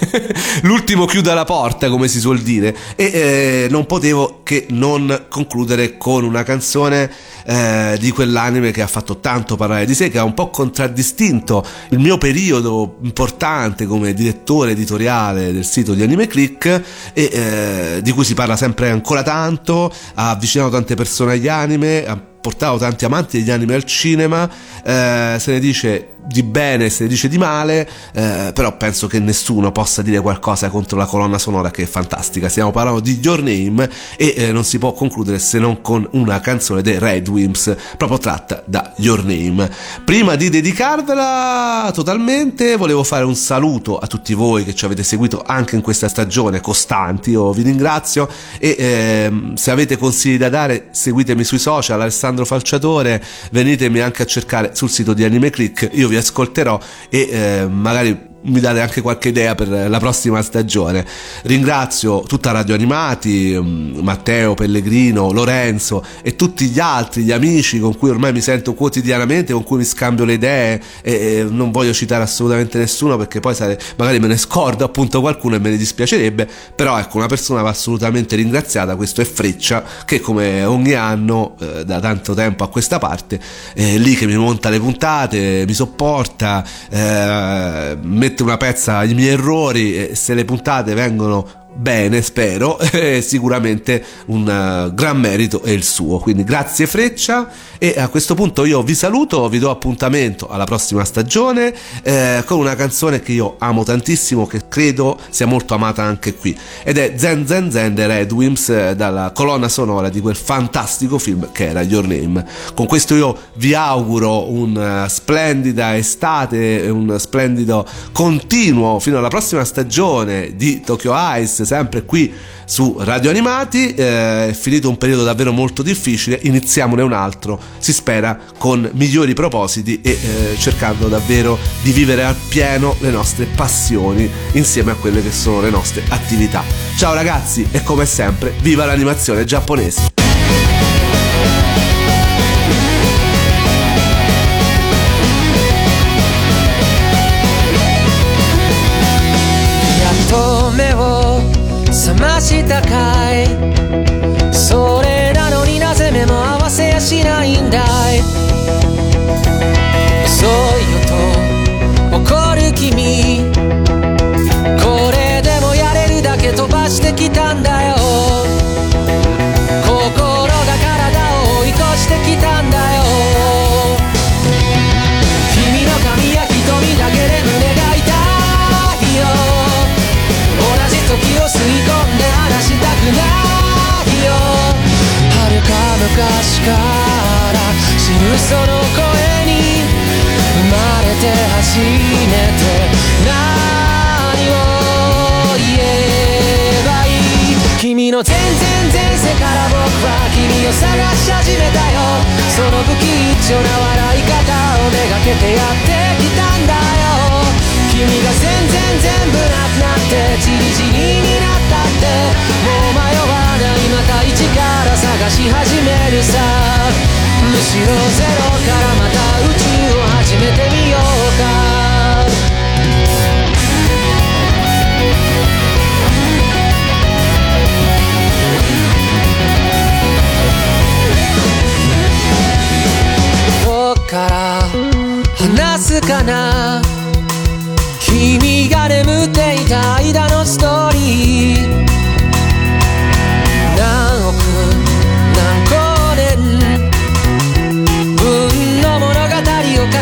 L'ultimo chiude la porta, come si suol dire. E eh, non potevo che non concludere con una canzone eh, di quell'anime che ha fatto tanto parlare di sé, che ha un po' contraddistinto il mio periodo importante come direttore editoriale del sito di Anime Click e eh, di cui si parla sempre ancora tanto, ha avvicinato tante persone agli anime, portato tanti amanti degli anime al cinema, eh, se ne dice di bene se ne dice di male, eh, però penso che nessuno possa dire qualcosa contro la colonna sonora che è fantastica. Stiamo parlando di Your Name e eh, non si può concludere se non con una canzone dei Red Wimps, proprio tratta da Your Name. Prima di dedicarvela totalmente, volevo fare un saluto a tutti voi che ci avete seguito anche in questa stagione costanti. Io vi ringrazio e ehm, se avete consigli da dare, seguitemi sui social, Alessandro Falciatore, venitemi anche a cercare sul sito di Anime Click, io vi ascolterò e eh, magari mi date anche qualche idea per la prossima stagione. Ringrazio tutta Radio Animati, mm, Matteo, Pellegrino, Lorenzo e tutti gli altri, gli amici con cui ormai mi sento quotidianamente, con cui mi scambio le idee e, non voglio citare assolutamente nessuno perché poi sare, magari me ne scordo appunto qualcuno e me ne dispiacerebbe, però ecco una persona va assolutamente ringraziata, questo è Freccia che come ogni anno eh, da tanto tempo a questa parte è lì che mi monta le puntate, mi sopporta, eh, mette una pezza ai miei errori e se le puntate vengono bene, spero, eh, sicuramente un uh, gran merito è il suo. Quindi grazie Freccia e a questo punto io vi saluto, vi do appuntamento alla prossima stagione eh, con una canzone che io amo tantissimo, che credo sia molto amata anche qui ed è Zen Zen Zen The Red Wimps eh, dalla colonna sonora di quel fantastico film che era Your Name. Con questo io vi auguro una splendida estate, un splendido continuo fino alla prossima stagione di Tokyo Ice sempre qui su Radio Animati. Eh, è finito un periodo davvero molto difficile, iniziamone un altro, si spera con migliori propositi e eh, cercando davvero di vivere al pieno le nostre passioni insieme a quelle che sono le nostre attività. Ciao ragazzi e come sempre, viva l'animazione giapponese! その声に生まれて初めて何を言えばいい君の全然前世から僕は君を探し始めたよ。その不吉祥な笑い方をめがけてやってきたんだよ。君が全然全部なくなってチリチリになったって。もう迷わないまた一から探し始めるさ。むしろゼロからまた宇宙を始めてみようか。どっから話すかな？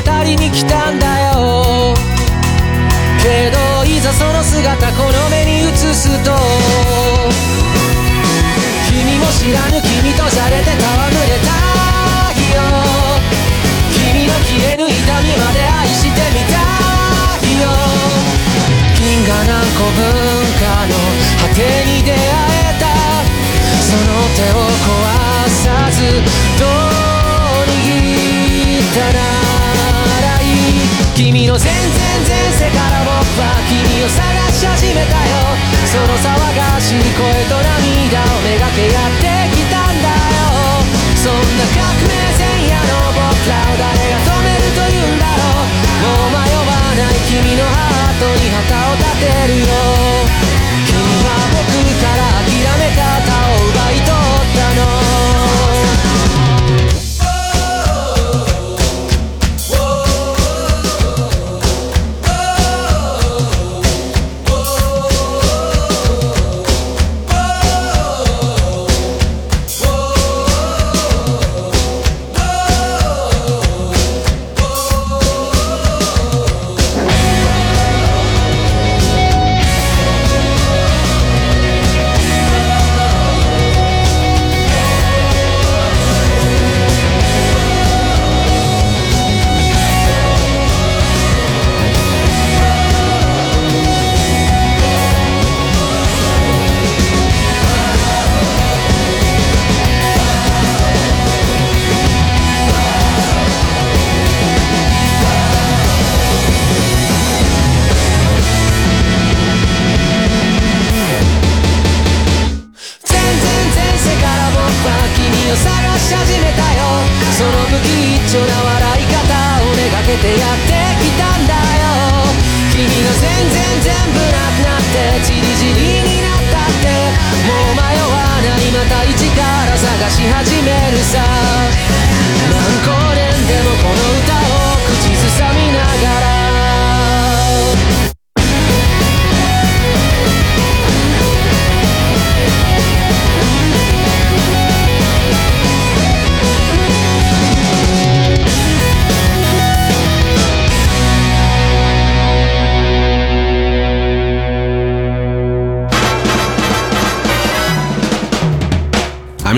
語りに来たんだよ。けどいざその姿この目に映すと君も知らぬ君とじゃれて戯れたいよ。君の消えぬ痛みまで愛してみたいよ。銀河何個分かの果てに出会えた。その手を壊さずどう握ったら君の全然前世から僕は君を探し始めたよ。その騒がしい声と涙をめがけやってきたんだよ。そんな革命前夜の僕らを誰が止めるというんだろう。もう迷わない君のハートに旗を立てるよ。君は僕から諦め方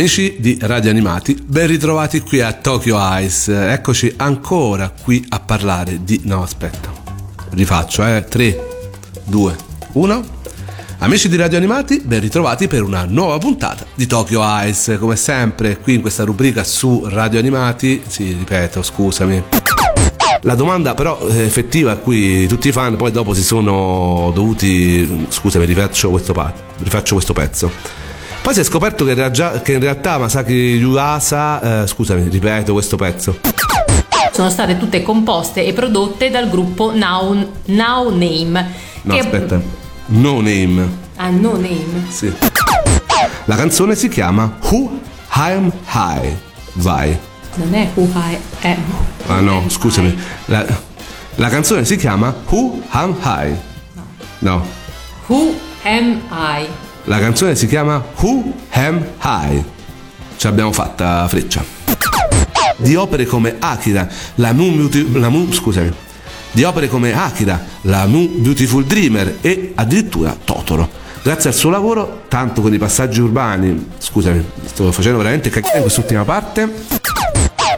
Amici di Radio Animati, ben ritrovati qui a Tokyo Ice. Eccoci ancora qui a parlare di... No, aspetta. Rifaccio, eh. 3, 2, 1. Amici di Radio Animati, ben ritrovati per una nuova puntata di Tokyo Ice. Come sempre, qui in questa rubrica su Radio Animati. Sì, ripeto, scusami. La domanda però eh, effettiva a cui tutti i fan poi dopo si sono dovuti... Scusami, rifaccio questo, pa- rifaccio questo pezzo. Poi si è scoperto che in, rea- che in realtà Masaki Yuasa, eh, scusami, ripeto questo pezzo. Sono state tutte composte e prodotte dal gruppo Now, Now Name. No, che- aspetta. No Name. Ah, No Name. Sì. La canzone si chiama Who I'm High. Vai. Non è Who I Am. Ah no, scusami. La, la canzone si chiama Who I'm High. No. Who Am I? La canzone si chiama Who Am I? Ce l'abbiamo fatta freccia. Di opere come Akira, la Moon Beauty, la Moon, scusami. Di opere come Akira, la Moon Beautiful Dreamer e addirittura Totoro. Grazie al suo lavoro, tanto con i passaggi urbani, scusami, sto facendo veramente cacchiare in quest'ultima parte.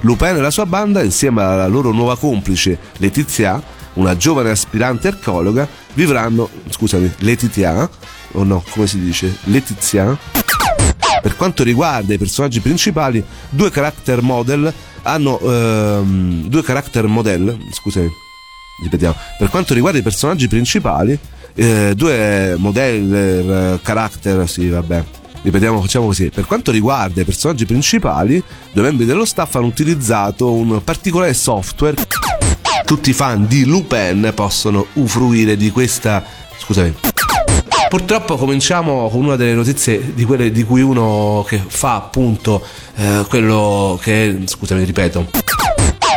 Lupin e la sua banda, insieme alla loro nuova complice Letizia, una giovane aspirante archeologa, vivranno, scusami, Letizia, o no, come si dice? Letizia? Per quanto riguarda i personaggi principali, due character model hanno ehm, due character model, scusami, ripetiamo. Per quanto riguarda i personaggi principali, eh, due modeller eh, character, sì, vabbè. Ripetiamo, facciamo così. Per quanto riguarda i personaggi principali, due membri dello staff hanno utilizzato un particolare software. Tutti i fan di Lupin possono usufruire di questa. Scusami. Purtroppo cominciamo con una delle notizie di quelle di cui uno che fa appunto eh, quello che è, scusami ripeto.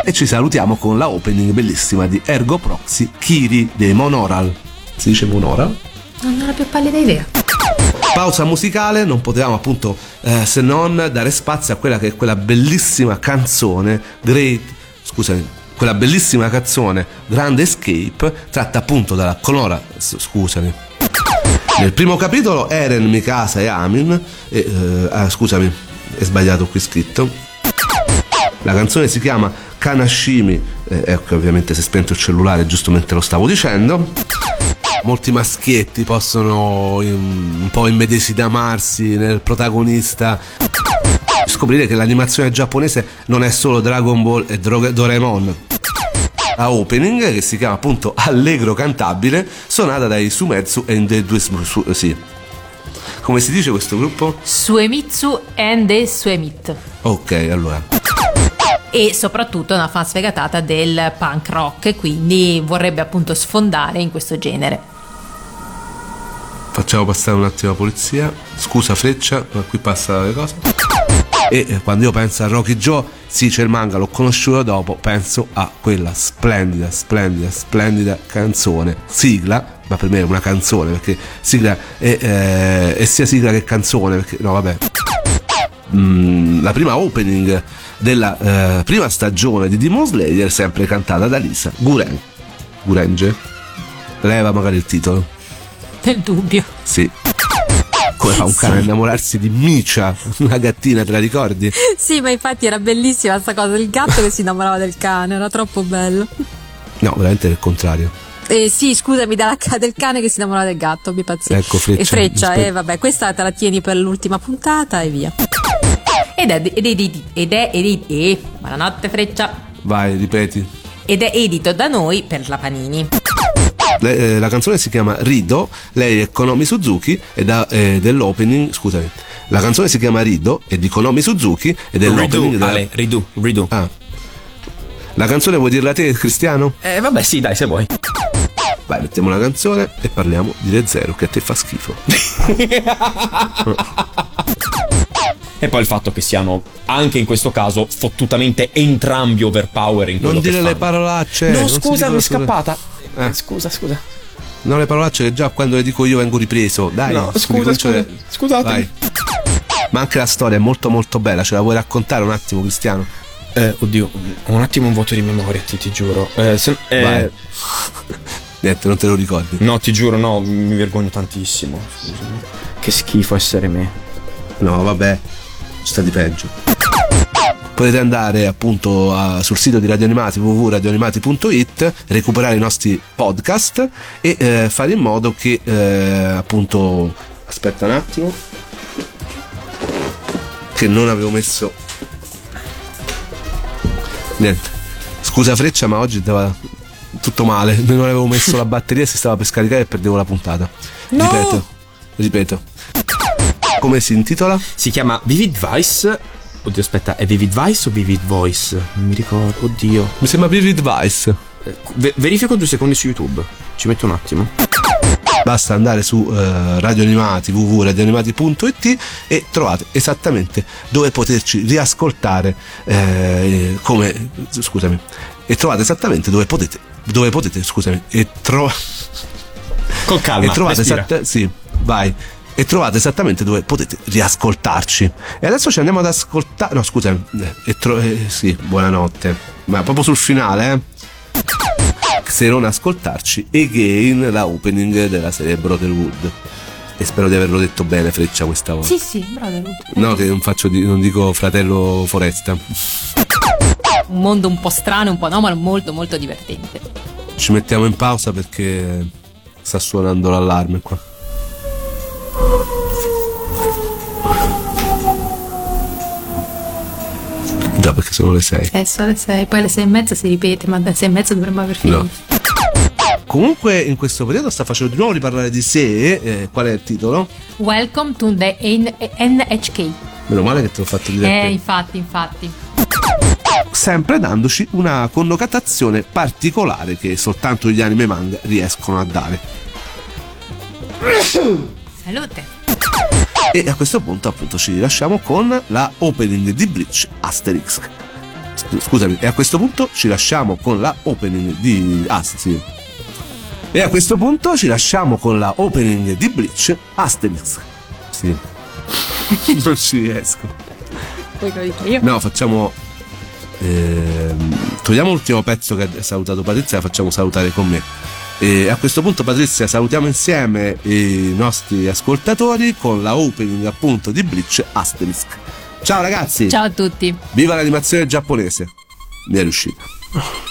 E ci salutiamo con la opening bellissima di Ergo Proxy Kiri dei Monoral. Si dice Monoral? Non ho la più pallida idea. Pausa musicale, non potevamo appunto eh, se non dare spazio a quella che è quella bellissima canzone Great, scusami, quella bellissima canzone Grand Escape tratta appunto dalla colora, s- scusami. Nel primo capitolo Eren, Mikasa e Amin, e, eh, ah, scusami, è sbagliato qui scritto. La canzone si chiama Kanashimi, eh, ecco ovviamente si è spento il cellulare giusto mentre lo stavo dicendo. Molti maschietti possono un po' immedesimarsi nel protagonista. Scoprire che l'animazione giapponese non è solo Dragon Ball e Dro- Doraemon. La opening, che si chiama appunto Allegro Cantabile, suonata dai Sumetsu e The su- sì. Come si dice questo gruppo? Suemitsu and the Suemit. Ok, allora. E soprattutto una fan sfegatata del punk rock, quindi vorrebbe appunto sfondare in questo genere. Facciamo passare un attimo la polizia. Scusa Freccia, ma qui passa le cose. E eh, quando io penso a Rocky Joe, sì c'è il manga, l'ho conosciuto dopo, penso a quella splendida, splendida, splendida canzone, sigla, ma per me è una canzone, perché sigla è, eh, è sia sigla che canzone, perché no vabbè. Mm, la prima opening della eh, prima stagione di Demon Slayer, sempre cantata da Lisa Guren. Gurenge? Leva magari il titolo. Nel dubbio. Sì. Come fa un cane a innamorarsi di Micia, una gattina, te la ricordi? Sì, ma infatti era bellissima questa cosa, il gatto che si innamorava del cane, era troppo bello. No, veramente è il contrario. Eh, sì, scusami, dalla del cane che si innamora del gatto, mi pazzia. Ecco, Freccia, E freccia, aspetta. e vabbè, questa te la tieni per l'ultima puntata e via. Ed è, ed è, ed è, ed è, ed è, eh, buonanotte freccia. Vai, ripeti. Ed è edito da noi per la Panini. Le- eh, la canzone si chiama Rido, lei è Konomi Suzuki ed ha, eh, dell'opening, scusami, la canzone si chiama Rido è di Konomi Suzuki ed è l'opening della... Ale, rido, rido. Ah. La canzone vuoi dirla te, Cristiano? Eh, vabbè, sì, dai, se vuoi. Vai, mettiamo la canzone e parliamo di Re Zero che a te fa schifo. E poi il fatto che siano anche in questo caso fottutamente entrambi overpower in quello Non dire le fanno. parolacce. No, non scusa, mi è scappata. Eh. Scusa, scusa. No, le parolacce che già quando le dico io vengo ripreso. Dai, No, scusa, scusa. Vai. Ma anche la storia è molto molto bella, ce la vuoi raccontare un attimo, Cristiano? Eh, oddio, un attimo un vuoto di memoria, ti, ti giuro. Eh, se- eh, Vai. Niente, non te lo ricordi. No, ti giuro, no, mi vergogno tantissimo. Scusami. Che schifo essere me. No, vabbè, sta di peggio. Potete andare appunto a- sul sito di Radio Animati www.radioanimati.it, recuperare i nostri podcast e eh, fare in modo che eh, appunto aspetta un attimo che non avevo messo niente. Scusa Freccia, ma oggi andava tutto male, non avevo messo la batteria, si stava per scaricare e perdevo la puntata. No! Ripeto, ripeto. Come si intitola? Si chiama Vivid Vice. Oddio, aspetta, è Vivid Vice o Vivid Voice? Non mi ricordo. Oddio. Mi sembra Vivid Vice. Eh, ve- verifico due secondi su YouTube. Ci metto un attimo. Basta andare su eh, Radio Animati www.radioanimati.it e trovate esattamente dove poterci riascoltare eh, come scusami e trovate esattamente dove potete dove potete scusami e tro- Con calma. e trovate respira. esatta- sì vai e trovate esattamente dove potete riascoltarci. E adesso ci andiamo ad ascoltare no scusami eh, e tro- eh, sì buonanotte. Ma proprio sul finale eh. Se non ascoltarci Again la opening della serie Brotherhood. E spero di averlo detto bene Freccia questa volta. Sì, sì, bravo. no che non faccio di- non dico fratello Foresta. Un mondo un po' strano, un po' anomalo, molto molto divertente. ci mettiamo in pausa perché sta suonando l'allarme qua già perché sono le 6 Eh, sono le 6, poi alle 6 e mezza si ripete, ma alle 6 e mezza dovremmo aver finito. No. Comunque in questo periodo sta facendo di nuovo riparlare di sé. eh, qual è il titolo? Welcome to the NHK. Meno male che te l'ho fatto dire. Eh, te. infatti, infatti. Sempre dandoci una connotazione particolare che soltanto gli anime manga riescono a dare. Salute. E a questo punto appunto ci rilasciamo con la opening di Bleach Asterix. Scusami, e a questo punto ci lasciamo con la opening di Asti. E a questo punto ci lasciamo con la opening di Bleach Asterix. Sì. non ci riesco. No, facciamo. ehm, togliamo l'ultimo pezzo che ha salutato Patrizia e la facciamo salutare con me. E a questo punto, Patrizia, salutiamo insieme i nostri ascoltatori con la opening appunto di Bleach Asterisk. Ciao ragazzi! Ciao a tutti. Viva l'animazione giapponese! Mi è riuscita.